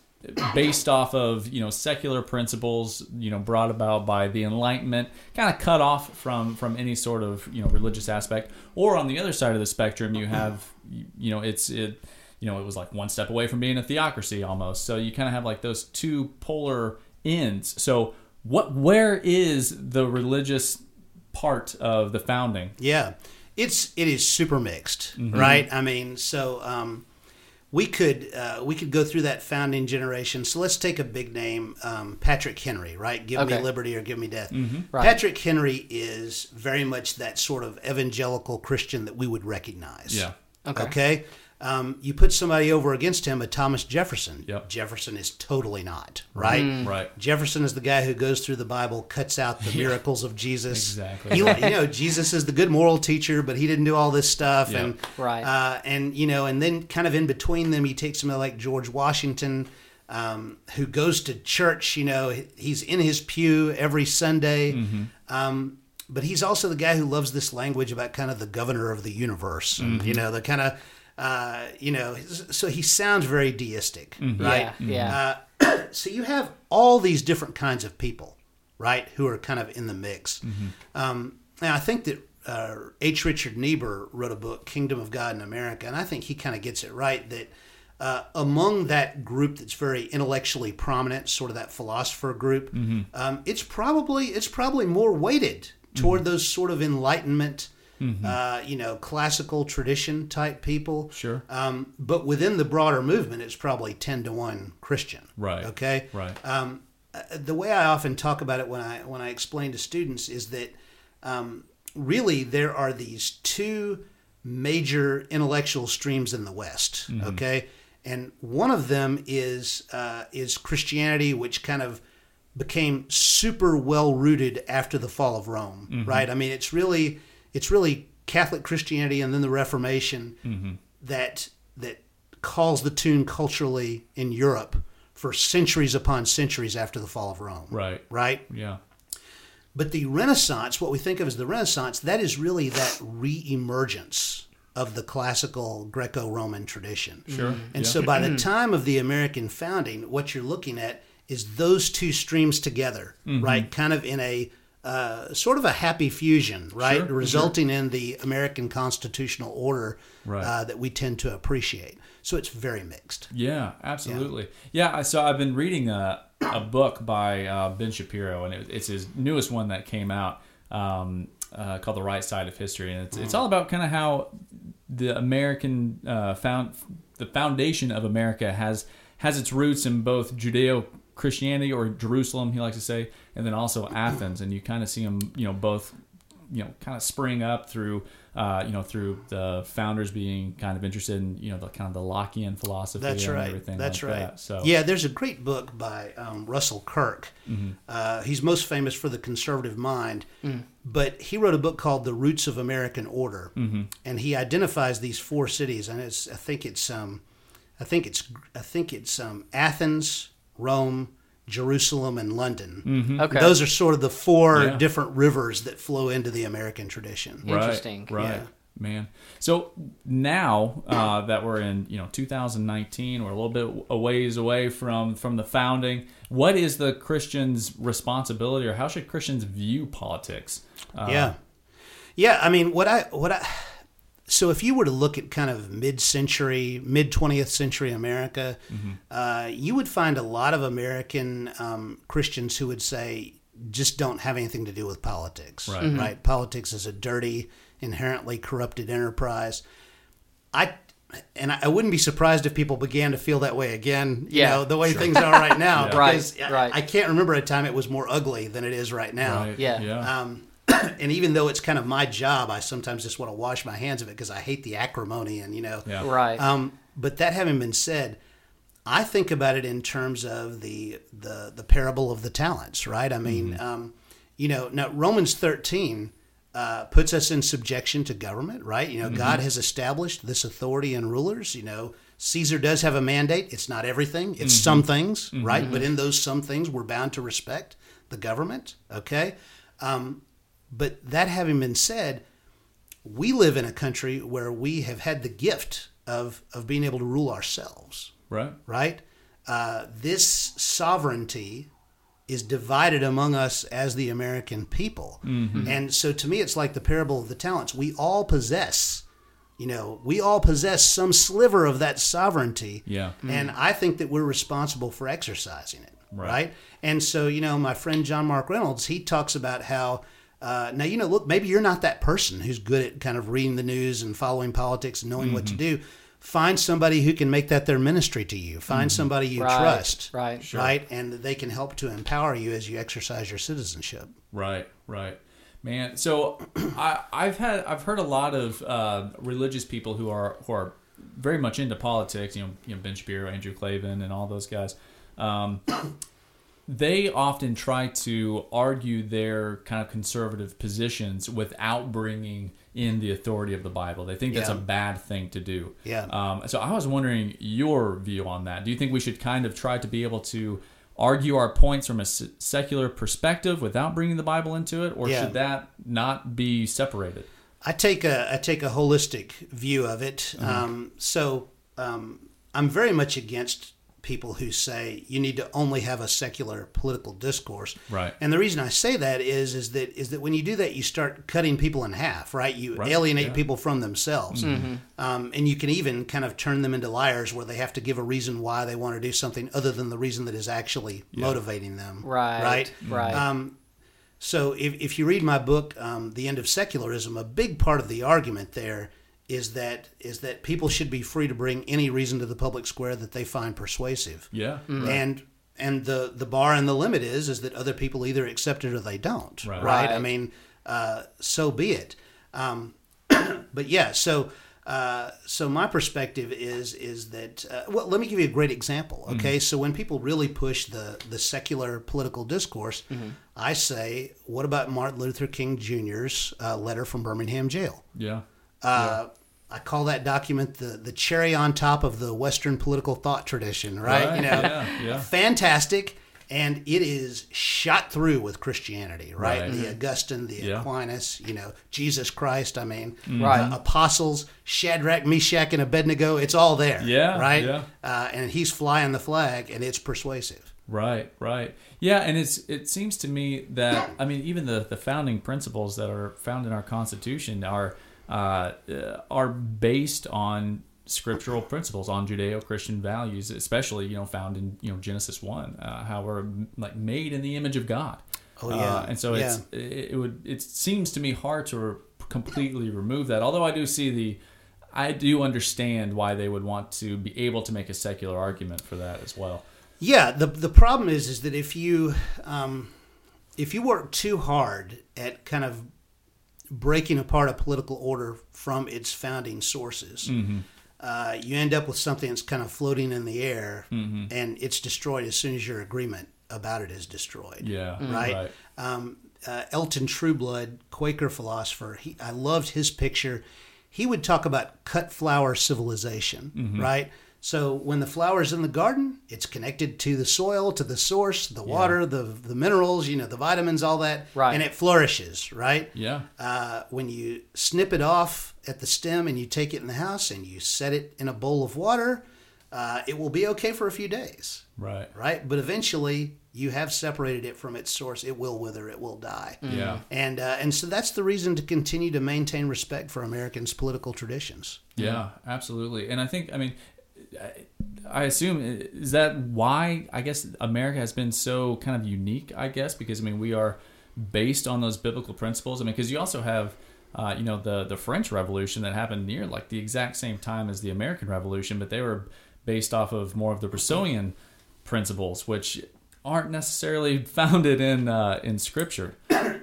based off of you know secular principles you know brought about by the enlightenment kind of cut off from from any sort of you know religious aspect. Or on the other side of the spectrum you have you know it's it you know it was like one step away from being a theocracy almost. So you kind of have like those two polar ends. So what where is the religious part of the founding? Yeah, it's it is super mixed, Mm-hmm. right? I mean, so um, we could uh, we could go through that founding generation. So let's take a big name, um, Patrick Henry, right? Give Okay. me liberty or give me death. Right. Patrick Henry is very much that sort of evangelical Christian that we would recognize. yeah Okay. Okay. Um, you put somebody over against him, a Thomas Jefferson. Yep. Jefferson is totally not right. right Jefferson is the guy who goes through the Bible, cuts out the *laughs* miracles of Jesus. Exactly. He, *laughs* you know, Jesus is the good moral teacher, but he didn't do all this stuff, Yeah. and Right. uh, and you know, and then kind of in between them, you take somebody like George Washington, um, who goes to church. You know, he's in his pew every Sunday. Mm-hmm. Um, but he's also the guy who loves this language about kind of the governor of the universe, Mm-hmm. you know, the kind of, uh, you know, so he sounds very deistic, Mm-hmm. right? Yeah. Yeah. Uh, *clears throat* so you have all these different kinds of people, right, who are kind of in the mix. Um, and I think that uh, H. Richard Niebuhr wrote a book, Kingdom of God in America, and I think he kind of gets it right that uh, among that group that's very intellectually prominent, sort of that philosopher group, um, it's probably it's probably more weighted toward those sort of Enlightenment. Uh, you know, classical tradition type people. Sure. Um, but within the broader movement, it's probably ten to one Christian. Right. Okay. Right. Um, uh, the way I often talk about it when I when I explain to students is that um, really there are these two major intellectual streams in the West. Okay, and one of them is uh, is Christianity, which kind of became super well rooted after the fall of Rome. Right. I mean, it's really it's really Catholic Christianity and then the Reformation mm-hmm. that that calls the tune culturally in Europe for centuries upon centuries after the fall of Rome. Right. Right? Yeah. But the Renaissance, what we think of as the Renaissance, that is really that re-emergence of the classical Greco-Roman tradition. Sure. Mm-hmm. And Yeah. so by the mm-hmm. time of the American founding, what you're looking at is those two streams together, Mm-hmm. right? Kind of in a uh, sort of a happy fusion, right? Sure, Resulting in the American constitutional order Right. uh, that we tend to appreciate. So it's very mixed. Yeah, absolutely. Yeah, I so I've been reading a, a book by uh, Ben Shapiro, and it, it's his newest one that came out um, uh, called "The Right Side of History," and it's it's all about kind of how the American uh, found the foundation of America has has its roots in both Judeo Christianity or Jerusalem, he likes to say, and then also Athens, and you kind of see them, you know, both you know kind of spring up through uh, you know through the founders being kind of interested in you know the kind of the Lockean philosophy That's and right. everything That's like right. that. So yeah, there's a great book by um, Russell Kirk. Mm-hmm. Uh, he's most famous for the conservative mind, but he wrote a book called The Roots of American Order, Mm-hmm. and he identifies these four cities, and it's I think it's um, I think it's I think it's um, Athens, Rome, Jerusalem, and London. Okay. Those are sort of the four Mm-hmm. Yeah. different rivers that flow into the American tradition. Interesting. Right. right. Yeah. man. So now uh, that we're in, you know, 2019, we're a little bit a ways away from from the founding. What is the Christian's responsibility, or how should Christians view politics? Uh, yeah, yeah. I mean, what I what I so if you were to look at kind of mid-century, mid 20th century America, mm-hmm. uh, you would find a lot of American um, Christians who would say just don't have anything to do with politics. Right. Mm-hmm. right. Politics is a dirty, inherently corrupted enterprise. I and I wouldn't be surprised if people began to feel that way again. You yeah, know, the way sure. things are right now. *laughs* yeah. Because right, right. I, I, can't remember a time it was more ugly than it is right now. Right. Yeah. yeah. Um, *coughs* and even though it's kind of my job, I sometimes just want to wash my hands of it because I hate the acrimony and you know. Yeah. Right. Um, but that having been said, I think about it in terms of the the the parable of the talents, right? I mean, mm-hmm. um, you know, now Romans thirteen uh, puts us in subjection to government, right? You know, mm-hmm. God has established this authority and rulers. You know, Caesar does have a mandate. It's not everything. It's mm-hmm. some things, mm-hmm. right? But in those some things, we're bound to respect the government. Okay. Um, but that having been said, we live in a country where we have had the gift of of being able to rule ourselves. Right. Right. Uh, this sovereignty is divided among us as the American people, mm-hmm. and so to me, it's like the parable of the talents. We all possess. You know, we all possess some sliver of that sovereignty. Yeah. And I think that we're responsible for exercising it. Right. right? And so, you know, my friend John Mark Reynolds, he talks about how uh, now, you know, look, maybe you're not that person who's good at kind of reading the news and following politics and knowing mm-hmm. what to mm-hmm. do. Find somebody who can make that their ministry to you. Find mm-hmm. somebody you right, trust. Right. Sure. Right. And they can help to empower you as you exercise your citizenship. Right. Right. Man, so *clears throat* I, I've had I've heard a lot of uh, religious people who are who are very much into politics. You know, you know Ben Shapiro, Andrew Klavan, and all those guys. Um, they often try to argue their kind of conservative positions without bringing in the authority of the Bible. They think that's yeah. a bad thing to do. Yeah. Um, so I was wondering your view on that. Do you think we should kind of try to be able to argue our points from a secular perspective without bringing the Bible into it, or yeah. should that not be separated? I take a I take a holistic view of it. Mm-hmm. Um, so um, I'm very much against people who say you need to only have a secular political discourse. Right. And the reason I say that is is that is that when you do that, you start cutting people in half. Right. You right. alienate yeah. people from themselves, mm-hmm. um, and you can even kind of turn them into liars, where they have to give a reason why they want to do something other than the reason that is actually yeah. motivating them. Right. Right. Right. Um, so if, if you read my book, um, The End of Secularism, a big part of the argument there is that is that people should be free to bring any reason to the public square that they find persuasive. Yeah. Mm-hmm. And and the the bar and the limit is is that other people either accept it or they don't. Right. right? I mean, uh, so be it. Um, *clears throat* but yeah, so. Uh, so my perspective is is that uh, well let me give you a great example okay mm-hmm. so when people really push the the secular political discourse mm-hmm. I say what about Martin Luther King Jr.'s uh, letter from Birmingham jail yeah uh, yeah. I call that document the, the cherry on top of the Western political thought tradition, right? right. You know, yeah, yeah. fantastic. And it is shot through with Christianity, right? right. The Augustine, the yeah. Aquinas, you know, Jesus Christ. I mean, mm-hmm. right. apostles, Shadrach, Meshach, and Abednego. It's all there, yeah, right? Yeah. Uh, and he's flying the flag, and it's persuasive. Right, right. Yeah, and it's it seems to me that I mean even the the founding principles that are found in our Constitution are uh, are based on scriptural principles on judeo-christian values especially you know found in you know genesis 1 uh, how we're like made in the image of god. Oh yeah. Uh, and so yeah. it's it, it would it seems to me hard to completely remove that although i do see the i do understand why they would want to be able to make a secular argument for that as well. Yeah the the problem is is that if you um, if you work too hard at kind of breaking apart a political order from its founding sources. Mm-hmm. Uh, you end up with something that's kind of floating in the air, mm-hmm. and it's destroyed as soon as your agreement about it is destroyed. Yeah, right. right. Um, uh, Elton Trueblood, Quaker philosopher, he, I loved his picture. He would talk about cut flower civilization, mm-hmm. right? So when the flower's in the garden, it's connected to the soil, to the source, the water, the the minerals, you know, the vitamins, all that, Right. and it flourishes, right? Yeah. Uh, when you snip it off at the stem and you take it in the house and you set it in a bowl of water, uh, it will be okay for a few days, Right. right? But eventually, you have separated it from its source. It will wither. It will die. Yeah. And uh, and so that's the reason to continue to maintain respect for Americans' political traditions. Yeah, absolutely. And I think, I mean, I- assume is that why I guess America has been so kind of unique. I guess because I mean we are based on those biblical principles. I mean, because you also have. Uh, you know the the French Revolution that happened near like the exact same time as the American Revolution, but they were based off of more of the Rousseauian principles, which aren't necessarily founded in uh, in Scripture.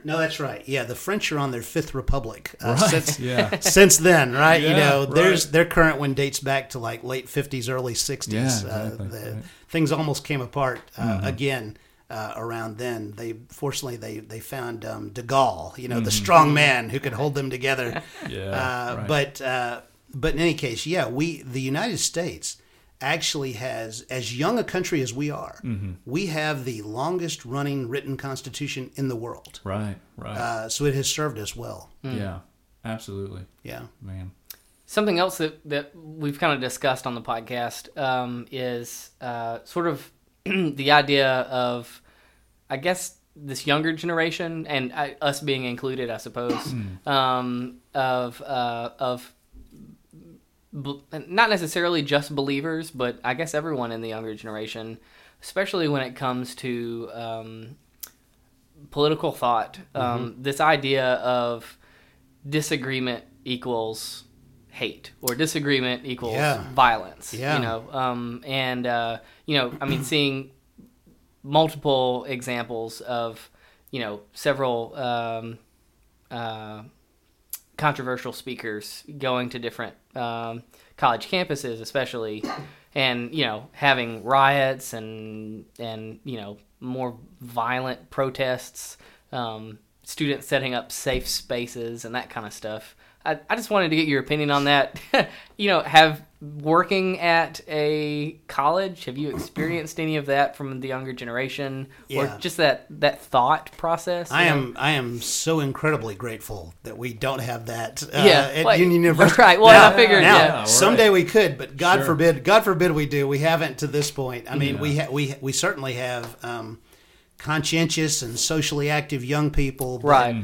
No, that's right. Yeah, the French are on their fifth republic uh, Right, since *laughs* yeah. since then, right? you Yeah, know, there's their current one dates back to like late fifties, early sixties. Yeah, uh, the, right. Mm-hmm. Things almost came apart uh, again uh, around then. They fortunately they they found um, De Gaulle, you know, the strong man who could hold them together. Mm-hmm. *laughs* Yeah, uh, right. But uh, but in any case, yeah, we the United States actually has as young a country as we are. Mm-hmm. We have the longest running written constitution in the world. Right, right, Uh, so it has served us well. yeah, absolutely, Yeah. man. Something else that, that we've kind of discussed on the podcast um, is uh, sort of *clears throat* the idea of, I guess, this younger generation and I, us being included, I suppose, um, of uh, of b- not necessarily just believers, but I guess everyone in the younger generation, especially when it comes to um, political thought. Um, This idea of disagreement equals hate or disagreement equals Yeah. violence. Yeah. You know, um, and uh, you know, I mean, seeing multiple examples of you know several um, uh, controversial speakers going to different um, college campuses, especially, and you know having riots and and you know more violent protests, um, students setting up safe spaces and that kind of stuff. I, I just wanted to get your opinion on that. *laughs* you know, have working at a college, have you experienced any of that from the younger generation, or just that that thought process? I know? am I am so incredibly grateful that we don't have that uh, Yeah, at like- Union University. right, well, now, I figured, now, yeah. right. someday we could, but God Sure. forbid, God forbid we do. We haven't to this point. I mean, we ha- we we certainly have um, conscientious and socially active young people, but, Right.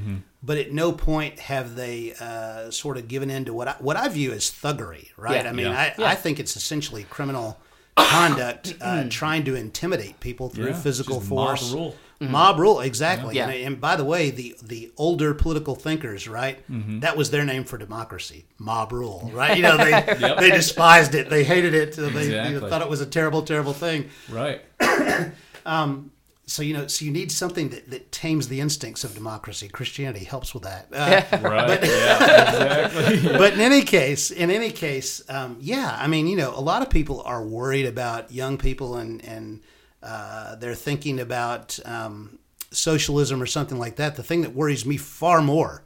But at no point have they uh, sort of given in to what I, what I view as thuggery, right? Yeah. I mean, Yeah. I, I think it's essentially criminal conduct, uh, trying to intimidate people through Yeah, physical just mob force. rule. Mob rule, exactly. Yeah. And, and by the way, the the older political thinkers, right? Mm-hmm. That was their name for democracy, mob rule, *laughs* right? You know, they they despised it, they hated it, they, they Exactly. thought it was a terrible, terrible thing. Right. *coughs* So you know, so you need something that, that tames the instincts of democracy. Christianity helps with that. Uh, Right. yeah. *laughs* Exactly. *laughs* but in any case, in any case, um, yeah, I mean, you know, a lot of people are worried about young people and and uh, they're thinking about um, socialism or something like that. The thing that worries me far more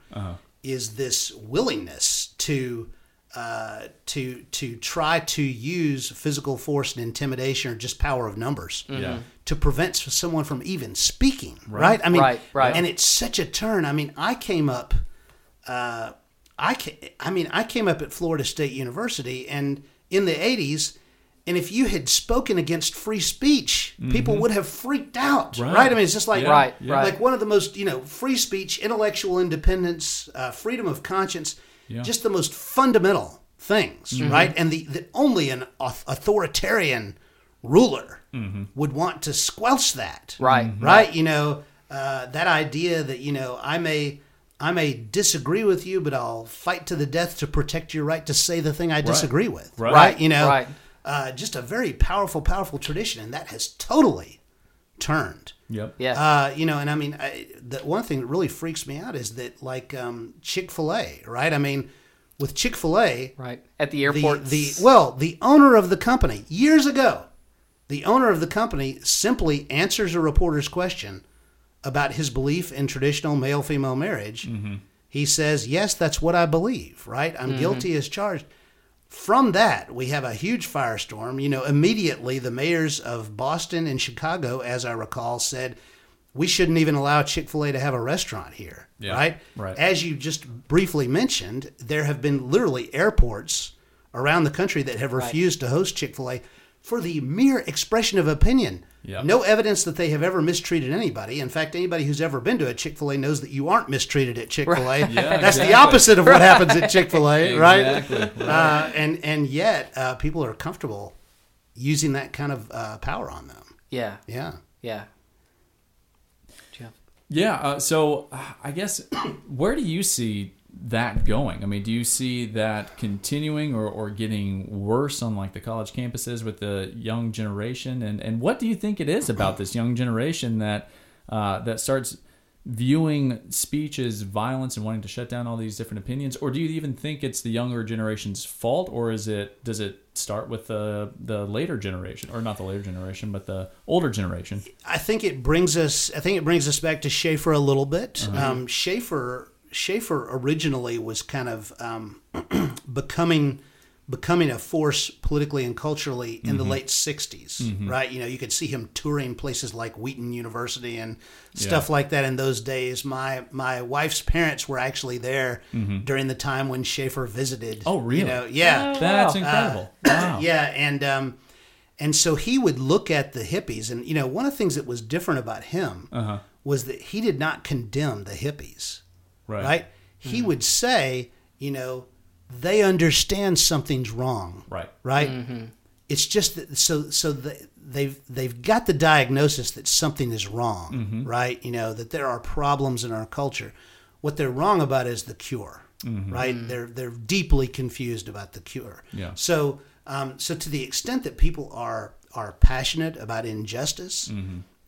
is this willingness to. Uh, to to try to use physical force and intimidation or just power of numbers Yeah. To prevent someone from even speaking right, I mean Right, right. and it's such a turn I mean I came up uh, I ca- I mean, I came up at Florida State University, and in the '80s, and if you had spoken against free speech, people would have freaked out, right? Mm-hmm. Right. I mean, it's just like Yeah, Right, yeah. like one of the most, you know, free speech, intellectual independence, uh, freedom of conscience, Yeah. just the most fundamental things, Mm-hmm. right? And the, the only an authoritarian ruler Mm-hmm. would want to squelch that, Right. right? You know, uh, that idea that you know I may I may disagree with you, but I'll fight to the death to protect your right to say the thing I disagree with, Right. right? You know, Right. Uh, just a very powerful, powerful tradition, and that has totally turned. Yep. Yeah. Uh, you know, and I mean, I, the one thing that really freaks me out is that, like um, Chick Fil A, right? I mean, with Chick Fil A, right. At the the, airport. the well, the owner of the company years ago, the owner of the company simply answers a reporter's question about his belief in traditional male female marriage. Mm-hmm. He says, "Yes, that's what I believe. Right? I'm mm-hmm. guilty as charged." from that, we have a huge firestorm. You know, immediately the mayors of Boston and Chicago, as I recall, said we shouldn't even allow Chick fil A to have a restaurant here. Yeah, right? right. As you just briefly mentioned, there have been literally airports around the country that have refused to host Chick fil A for the mere expression of opinion. Yeah. No evidence that they have ever mistreated anybody. In fact, anybody who's ever been to a Chick fil A knows that you aren't mistreated at Chick fil A. *laughs* Yeah, That's exactly. the opposite of what *laughs* happens at Chick fil A, right? Exactly. Uh, and, and yet, uh, people are comfortable using that kind of uh, power on them. Yeah, Yeah. yeah. Jeff. Yeah. Uh, so uh, I guess where do you see that going? I mean, do you see that continuing or, or getting worse on like the college campuses with the young generation? And, and what do you think it is about this young generation that uh, that starts viewing speech as violence and wanting to shut down all these different opinions? Or do you even think it's the younger generation's fault, or is it does it start with the the later generation, or not the later generation, but the older generation? I think it brings us. I think it brings us back to Schaeffer a little bit. Um, Schaeffer Schaeffer originally was kind of um, *clears throat* becoming becoming a force politically and culturally in the late '60s. Right? You know, you could see him touring places like Wheaton University and stuff like that in those days. My my wife's parents were actually there during the time when Schaeffer visited. Oh, really? You know, yeah. Oh, That's wow. incredible. wow. *coughs* Yeah, and um, and so he would look at the hippies, and you know, one of the things that was different about him Uh-huh. was that he did not condemn the hippies, Right. right? He mm-hmm. would say, you know, they understand something's wrong, Right. right? Mm-hmm. It's just that so so the, they've they've got the diagnosis that something is wrong, mm-hmm. right? You know that there are problems in our culture. What they're wrong about is the cure, right? Mm. They're they're deeply confused about the cure. Yeah. So um, so to the extent that people are are passionate about injustice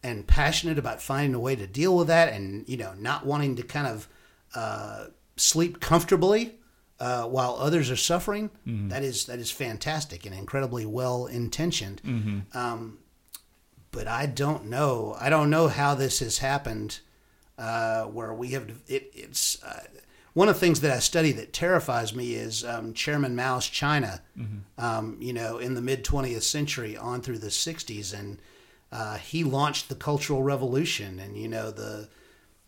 and passionate about finding a way to deal with that, and you know not wanting to kind of uh, sleep comfortably uh, while others are suffering, that is that is fantastic and incredibly well intentioned. Um, but I don't know. I don't know how this has happened. Uh, where we have it, it's uh, one of the things that I study that terrifies me is um, Chairman Mao's China. Um, you know, in the mid 20th century on through the 60s, and uh, he launched the Cultural Revolution, and you know the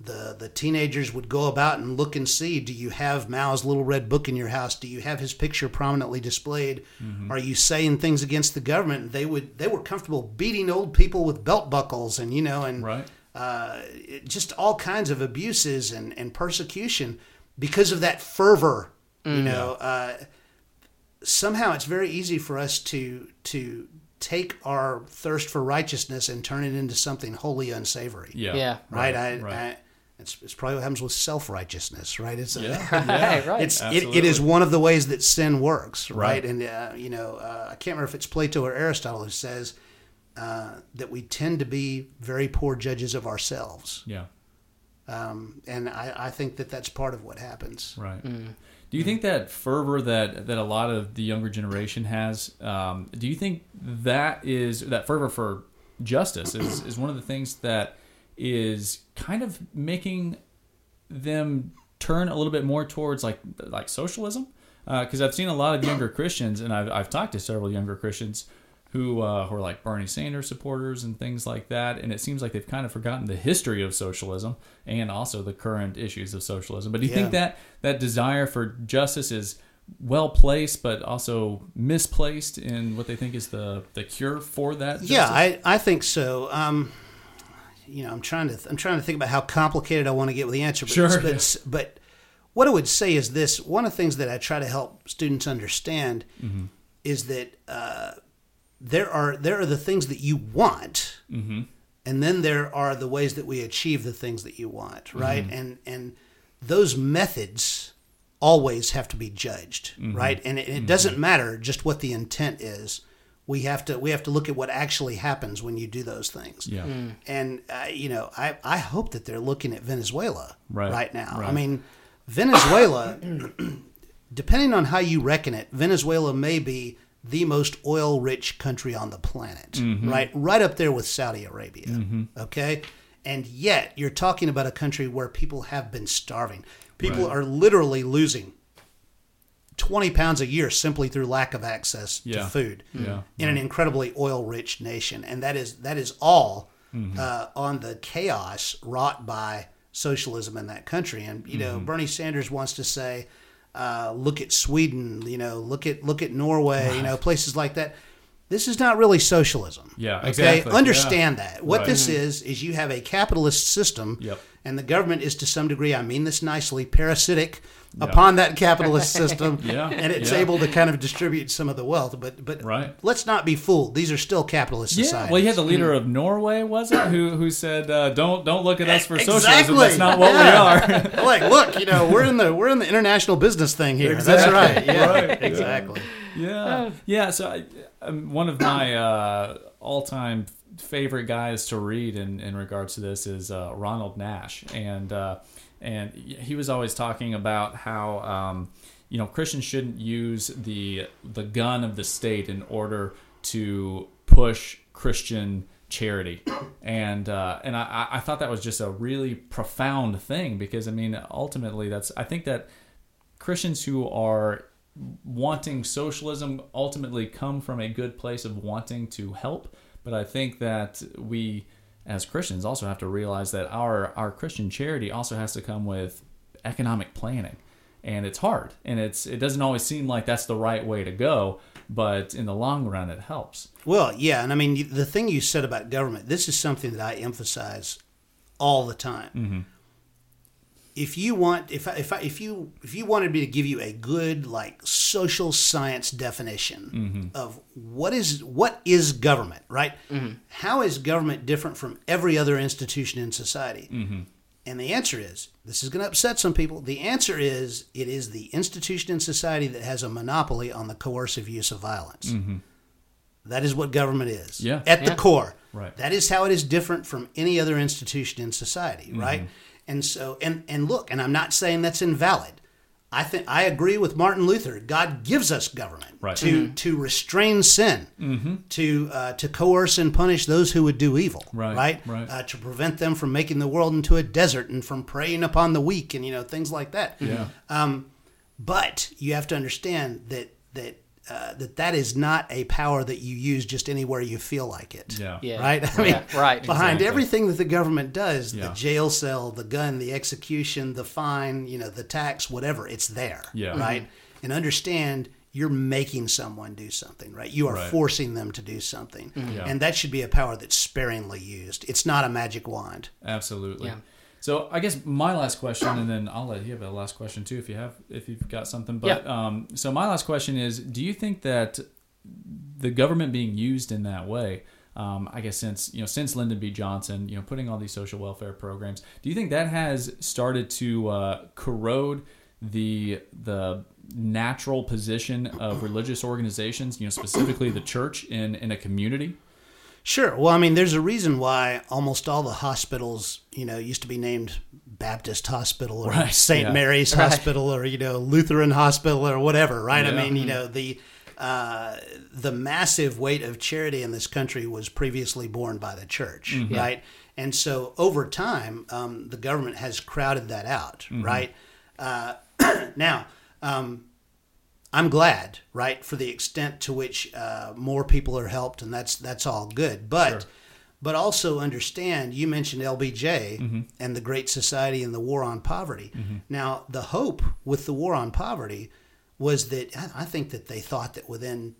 the the teenagers would go about and look and see do you have Mao's little red book in your house do you have his picture prominently displayed are you saying things against the government they would they were comfortable beating old people with belt buckles and you know and Right. uh, it- just all kinds of abuses and, and persecution because of that fervor you know uh, somehow it's very easy for us to to take our thirst for righteousness and turn it into something wholly unsavory Yeah. Yeah. right? I, right. I it's, it's probably what happens with self righteousness, right? It's a, *laughs* Yeah. Right, right. it's it, it Absolutely. is one of the ways that sin works, right? Right. And uh, you know, uh, I can't remember if it's Plato or Aristotle who says uh, that we tend to be very poor judges of ourselves, Yeah. um, and I, I think that that's part of what happens. Right. Do you think that fervor that that a lot of the younger generation has? Um, do you think that is that fervor for justice is is one of the things that is kind of making them turn a little bit more towards like like socialism? Because I've seen a lot of younger Christians, and I've I've talked to several younger Christians who uh, who are like Bernie Sanders supporters and things like that, and it seems like they've kind of forgotten the history of socialism and also the current issues of socialism. But do you think that that desire for justice is well placed, but also misplaced in what they think is the the cure for that? Justice? Yeah, I, I think so. Um, you know, I'm trying to I'm trying to think about how complicated I want to get with the answer. But, Sure. but, but what I would say is this: one of the things that I try to help students understand Mm-hmm. is that uh, there are there are the things that you want, Mm-hmm. and then there are the ways that we achieve the things that you want, right? Mm-hmm. And and those methods always have to be judged, Mm-hmm. right? And it, it doesn't matter just what the intent is. We have to we have to look at what actually happens when you do those things. Yeah. And uh, you know, I I hope that they're looking at Venezuela Right. now. I mean, Venezuela, *clears throat* depending on how you reckon it, Venezuela may be the most oil rich country on the planet, Mm-hmm. right? Right up there with Saudi Arabia. Okay. And yet, you're talking about a country where people have been starving. People Right. are literally losing 20 pounds a year simply through lack of access Yeah. to food Yeah. in an incredibly oil-rich nation, and that is that is all Mm-hmm. uh, on the chaos wrought by socialism in that country. And you Mm-hmm. know, Bernie Sanders wants to say, uh, "Look at Sweden," you know, look at look at Norway, you know, places like that. This is not really socialism. Yeah, Okay. exactly. Understand that. What Right. this is is you have a capitalist system, Yep. And the government is to some degree, I mean this nicely, parasitic upon that capitalist *laughs* system, Yeah, and it's yeah. able to kind of distribute some of the wealth. But but Right. let's not be fooled; these are still capitalist Yeah, societies. well, you had the leader of Norway, was it, who who said, uh, "Don't don't look at us for socialism. That's not what Yeah. we are." *laughs* *laughs* like, look, you know, we're in the we're in the international business thing here. Exactly. That's right. Yeah, Right. exactly. yeah, yeah. So I, um, one of my uh, all-time favorite guys to read in, in regards to this is uh, Ronald Nash, and uh, and he was always talking about how um, you know Christians shouldn't use the the gun of the state in order to push Christian charity, and uh, and I, I thought that was just a really profound thing because I mean ultimately that's I think that Christians who are wanting socialism ultimately come from a good place of wanting to help. But I think that we, as Christians, also have to realize that our our Christian charity also has to come with economic planning, and it's hard, and it's it doesn't always seem like that's the right way to go. But in the long run, it helps. Well, yeah, and I mean the thing you said about government. This is something that I emphasize all the time. Mm-hmm. If you want, if I, if I, if you if you wanted me to give you a good like social science definition Mm-hmm. of what is what is government, right? How is government different from every other institution in society? Mm-hmm. And the answer is this is going to upset some people. The answer is it is the institution in society that has a monopoly on the coercive use of violence. That is what government is. Mm-hmm. Yeah. At the core. Right. That is how it is different from any other institution in society, Mm-hmm. right? And so and and look, and I'm not saying that's invalid. I think I agree with Martin Luther. God gives us government Right. to to restrain sin, Mm-hmm. to uh, to coerce and punish those who would do evil, Right, right? right. Uh, to prevent them from making the world into a desert and from preying upon the weak and you know things like that. Yeah. Um, but you have to understand that that uh, that that is not a power that you use just anywhere you feel like it. Yeah. Yeah. Right. I mean, Yeah, right. behind Exactly. everything that the government does, Yeah. the jail cell, the gun, the execution, the fine, you know, the tax, whatever, it's there. Yeah. Right. And understand you're making someone do something, right? You are Right. forcing them to do something. Yeah. And that should be a power that's sparingly used. It's not a magic wand. Absolutely. Yeah. So I guess my last question, and then I'll let you have a last question too if you have if you've got something. But um, so my last question is: Do you think that the government being used in that way? Um, I guess since you know since Lyndon B. Johnson, you know, putting all these social welfare programs, do you think that has started to uh, corrode the the natural position of religious organizations, you know, specifically the church in in a community? Sure. Well, I mean, there's a reason why almost all the hospitals, you know, used to be named Baptist Hospital or Right, St. yeah. Mary's Right. Hospital or you know Lutheran Hospital or whatever, right? I mean, you know, the uh, the massive weight of charity in this country was previously borne by the church, right? And so over time, um, the government has crowded that out, right? Uh, *clears throat* now. Um, I'm glad, right, for the extent to which uh, more people are helped, and that's that's all good. But Sure. but also understand. You mentioned LBJ and the Great Society and the War on Poverty. Now, the hope with the War on Poverty was that I I think that they thought that within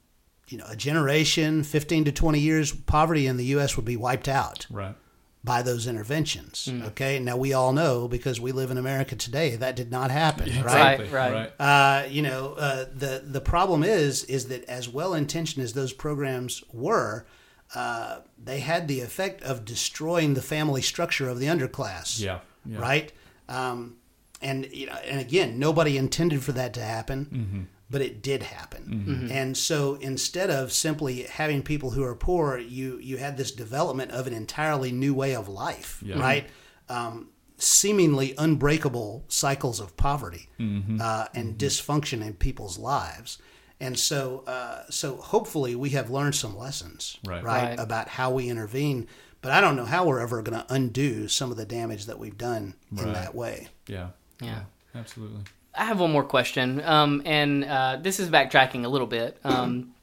you know a generation, 15 to 20 years, poverty in the U.S. would be wiped out Right. By those interventions. Okay, now we all know because we live in America today that did not happen, right? Right, right. Uh, you know, uh, the the problem is is that as well intentioned as those programs were, uh, they had the effect of destroying the family structure of the underclass. Yeah. yeah. Right. Um, and you know, and again, nobody intended for that to happen, Mm-hmm. But it did happen. And so instead of simply having people who are poor, you you had this development of an entirely new way of life. Yeah. Right. Um, seemingly unbreakable cycles of poverty Mm-hmm. uh, and dysfunction in people's lives. And so, uh, so hopefully, we have learned some lessons, Right. Right. about how we intervene. But I don't know how we're ever going to undo some of the damage that we've done in that way. Yeah. Yeah. Absolutely. I have one more question, um, and uh, this is backtracking a little bit, um,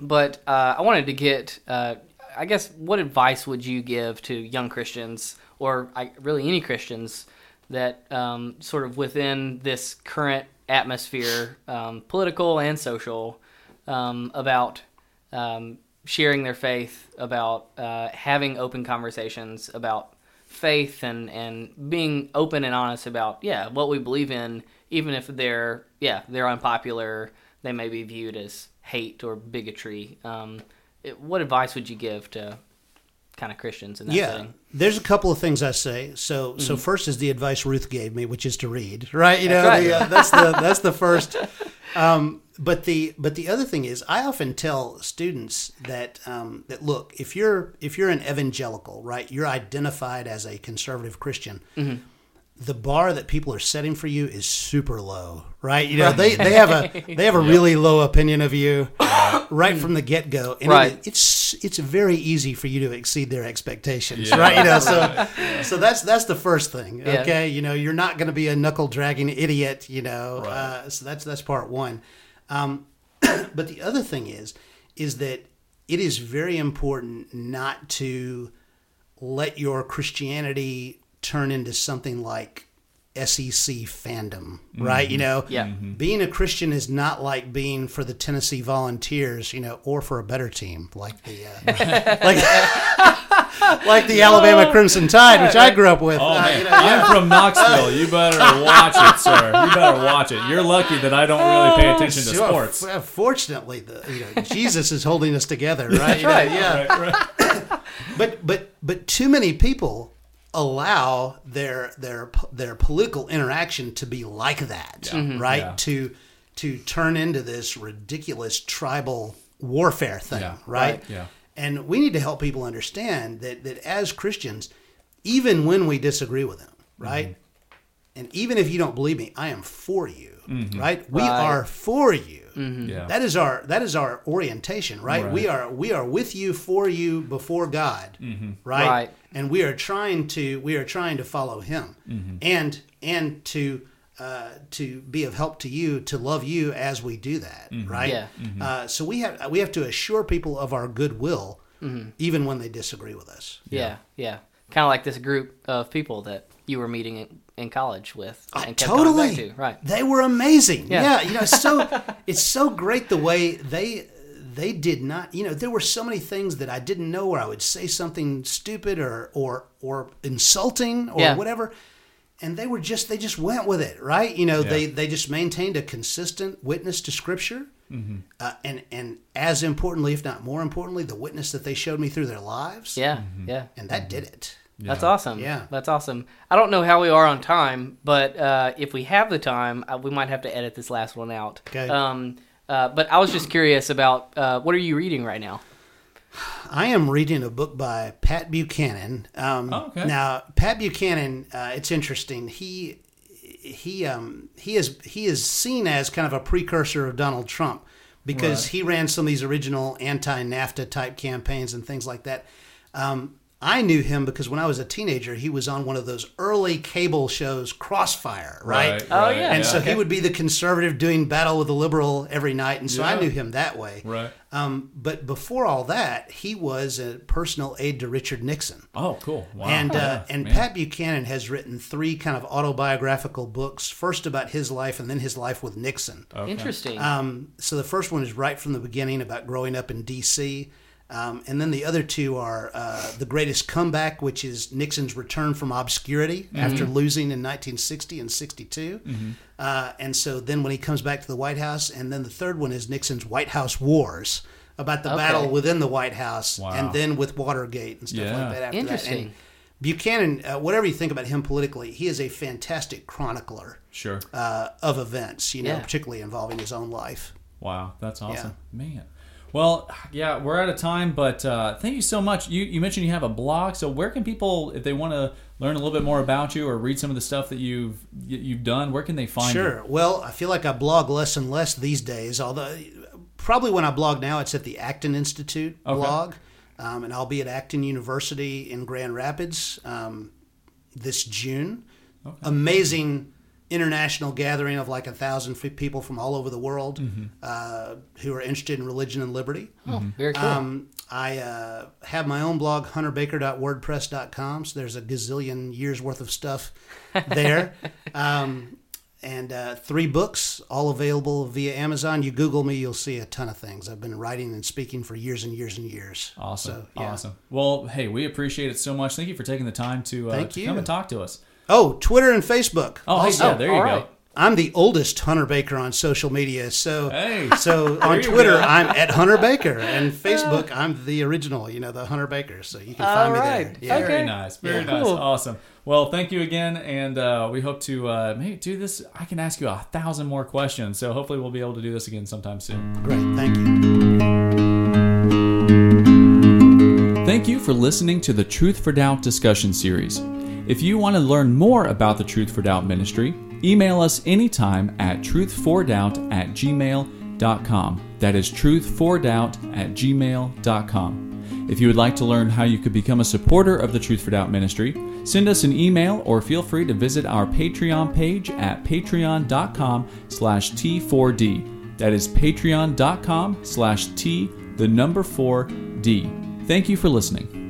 but uh, I wanted to get, uh, I guess, what advice would you give to young Christians, or I, really any Christians, that um, sort of within this current atmosphere, um, political and social, um, about um, sharing their faith, about uh, having open conversations about faith and and being open and honest about yeah what we believe in even if they're yeah they're unpopular they may be viewed as hate or bigotry um, it, what advice would you give to kind of christians in that yeah setting? there's a couple of things i say. So so first is the advice ruth gave me which is to read *laughs* right you know That's right. the, uh, that's the *laughs* that's the first. Um, but the but the other thing is i often tell students that um, that look if you're if you're an evangelical right you're identified as a conservative christian the bar that people are setting for you is super low, right? You know, they, they have a *laughs* they have a really low opinion of you *coughs* right from the get go, and Right. it, it's it's very easy for you to exceed their expectations, right? You know, so *laughs* so that's that's the first thing. Yeah. Okay, you know, you're not going to be a knuckle dragging idiot, you know. Uh, so that's that's part one. Um, *coughs* but the other thing is is that it is very important not to let your Christianity turn into something like SEC fandom, right? You know, Yeah. being a Christian is not like being for the Tennessee Volunteers, you know, or for a better team like the uh, *laughs* like *laughs* like the Alabama Crimson Tide, which I grew up with. Oh Uh, man, you know, I'm from Knoxville. You better watch it, sir. You better watch it. You're lucky that I don't really pay attention to Sure. sports. F- Fortunately, the you know Jesus is holding us together, *laughs* right? You know, right. Yeah. Right, right. *coughs* But but but too many people allow their their their political interaction to be like that, right? Yeah. To to turn into this ridiculous tribal warfare thing, Yeah. right? Right. Yeah. And we need to help people understand that that as Christians, even when we disagree with them, right? Mm-hmm. And even if you don't believe me, I am for you, right? We Right. are for you. Yeah. That is our that is our orientation, right? Right. We are we are with you for you before God, Mm-hmm. right? Right. And we are trying to we are trying to follow Him, Mm-hmm. and and to uh, to be of help to you to love you as we do that, Mm-hmm. right? Yeah. Uh, so we have we have to assure people of our goodwill, Mm-hmm. even when they disagree with us. yeah yeah kind of like this group of people that you were meeting in, in college with and kept totally, to right They were amazing. Yeah. Yeah, you know, so *laughs* it's so great the way they they did not. You know, there were so many things that I didn't know, where I would say something stupid or or or insulting or Yeah. whatever, and they were just they just went with it, right? You know, Yeah. they they just maintained a consistent witness to Scripture. Mm-hmm. Uh, and and as importantly, if not more importantly, the witness that they showed me through their lives, yeah Mm-hmm. yeah and that did it. That's awesome. Yeah. That's awesome. I don't know how we are on time, but uh, if we have the time, uh, we might have to edit this last one out. Okay. Um, uh, but I was just curious about uh, what are you reading right now? I am reading a book by Pat Buchanan. Um, Oh, okay. Now, Pat Buchanan, uh, it's interesting. He he um, he is he is seen as kind of a precursor of Donald Trump because Right. he ran some of these original anti-NAFTA type campaigns and things like that. Um, I knew him because when I was a teenager, he was on one of those early cable shows, Crossfire, right? Oh, yeah. And so okay. he would be the conservative doing battle with the liberal every night, and so I knew him that way. Right. Um, but before all that, he was a personal aide to Richard Nixon. Oh, cool. Wow. And uh, Yeah, and man. Pat Buchanan has written three kind of autobiographical books. First about his life, and then his life with Nixon. Okay. Interesting. Um, so the first one is right from the beginning about growing up in D.C. Um, and then the other two are uh, the greatest comeback, which is Nixon's return from obscurity after losing in 1960 and 62. Uh, and so then when he comes back to the White House, and then the third one is Nixon's White House Wars about the Okay. battle within the White House, Wow. and then with Watergate and stuff Yeah. like that. After Interesting. That. And Buchanan, uh, whatever you think about him politically, he is a fantastic chronicler Sure. uh, of events. You know, Yeah. particularly involving his own life. Wow, that's awesome, man. Well, yeah, we're out of time, but uh, thank you so much. You you mentioned you have a blog, so where can people, if they want to learn a little bit more about you or read some of the stuff that you've you've done, where can they find you? Sure. Well, I feel like I blog less and less these days. Although, probably when I blog now, it's at the Acton Institute Okay. blog, um, and I'll be at Acton University in Grand Rapids um, this June. Amazing, international gathering of like a thousand people from all over the world Mm-hmm. uh, who are interested in religion and liberty. Oh, very cool. Um, I uh, have my own blog, hunterbaker.wordpress.com. So there's a gazillion years worth of stuff *laughs* there. um, and uh, three books, all available via Amazon. You Google me, you'll see a ton of things. I've been writing and speaking for years and years and years. Awesome. So, yeah. Awesome. Well, hey, we appreciate it so much. Thank you for taking the time to, uh, Thank to you. come and talk to us. Oh, Twitter and Facebook. Oh, hey, Also, yeah, there you all go. right. I'm the oldest Hunter Baker on social media. So, Hey. so *laughs* on Twitter. I'm at Hunter Baker, and *laughs* Facebook, I'm the original. You know, the Hunter Baker. So you can All find me right. there. Yeah. Okay. Very nice. Very Yeah. nice. Cool. Awesome. Well, thank you again, and uh, we hope to uh, maybe do this. I can ask you a thousand more questions, so hopefully we'll be able to do this again sometime soon. Great. Thank you. Thank you for listening to the Truth for Doubt discussion series. If you want to learn more about the Truth for Doubt ministry, email us anytime at truthfordoubt at gmail.com. That is truthfordoubt at gmail.com. If you would like to learn how you could become a supporter of the Truth for Doubt ministry, send us an email or feel free to visit our Patreon page at patreon.com slash T4D. That is patreon.com slash T, the number 4D. Thank you for listening.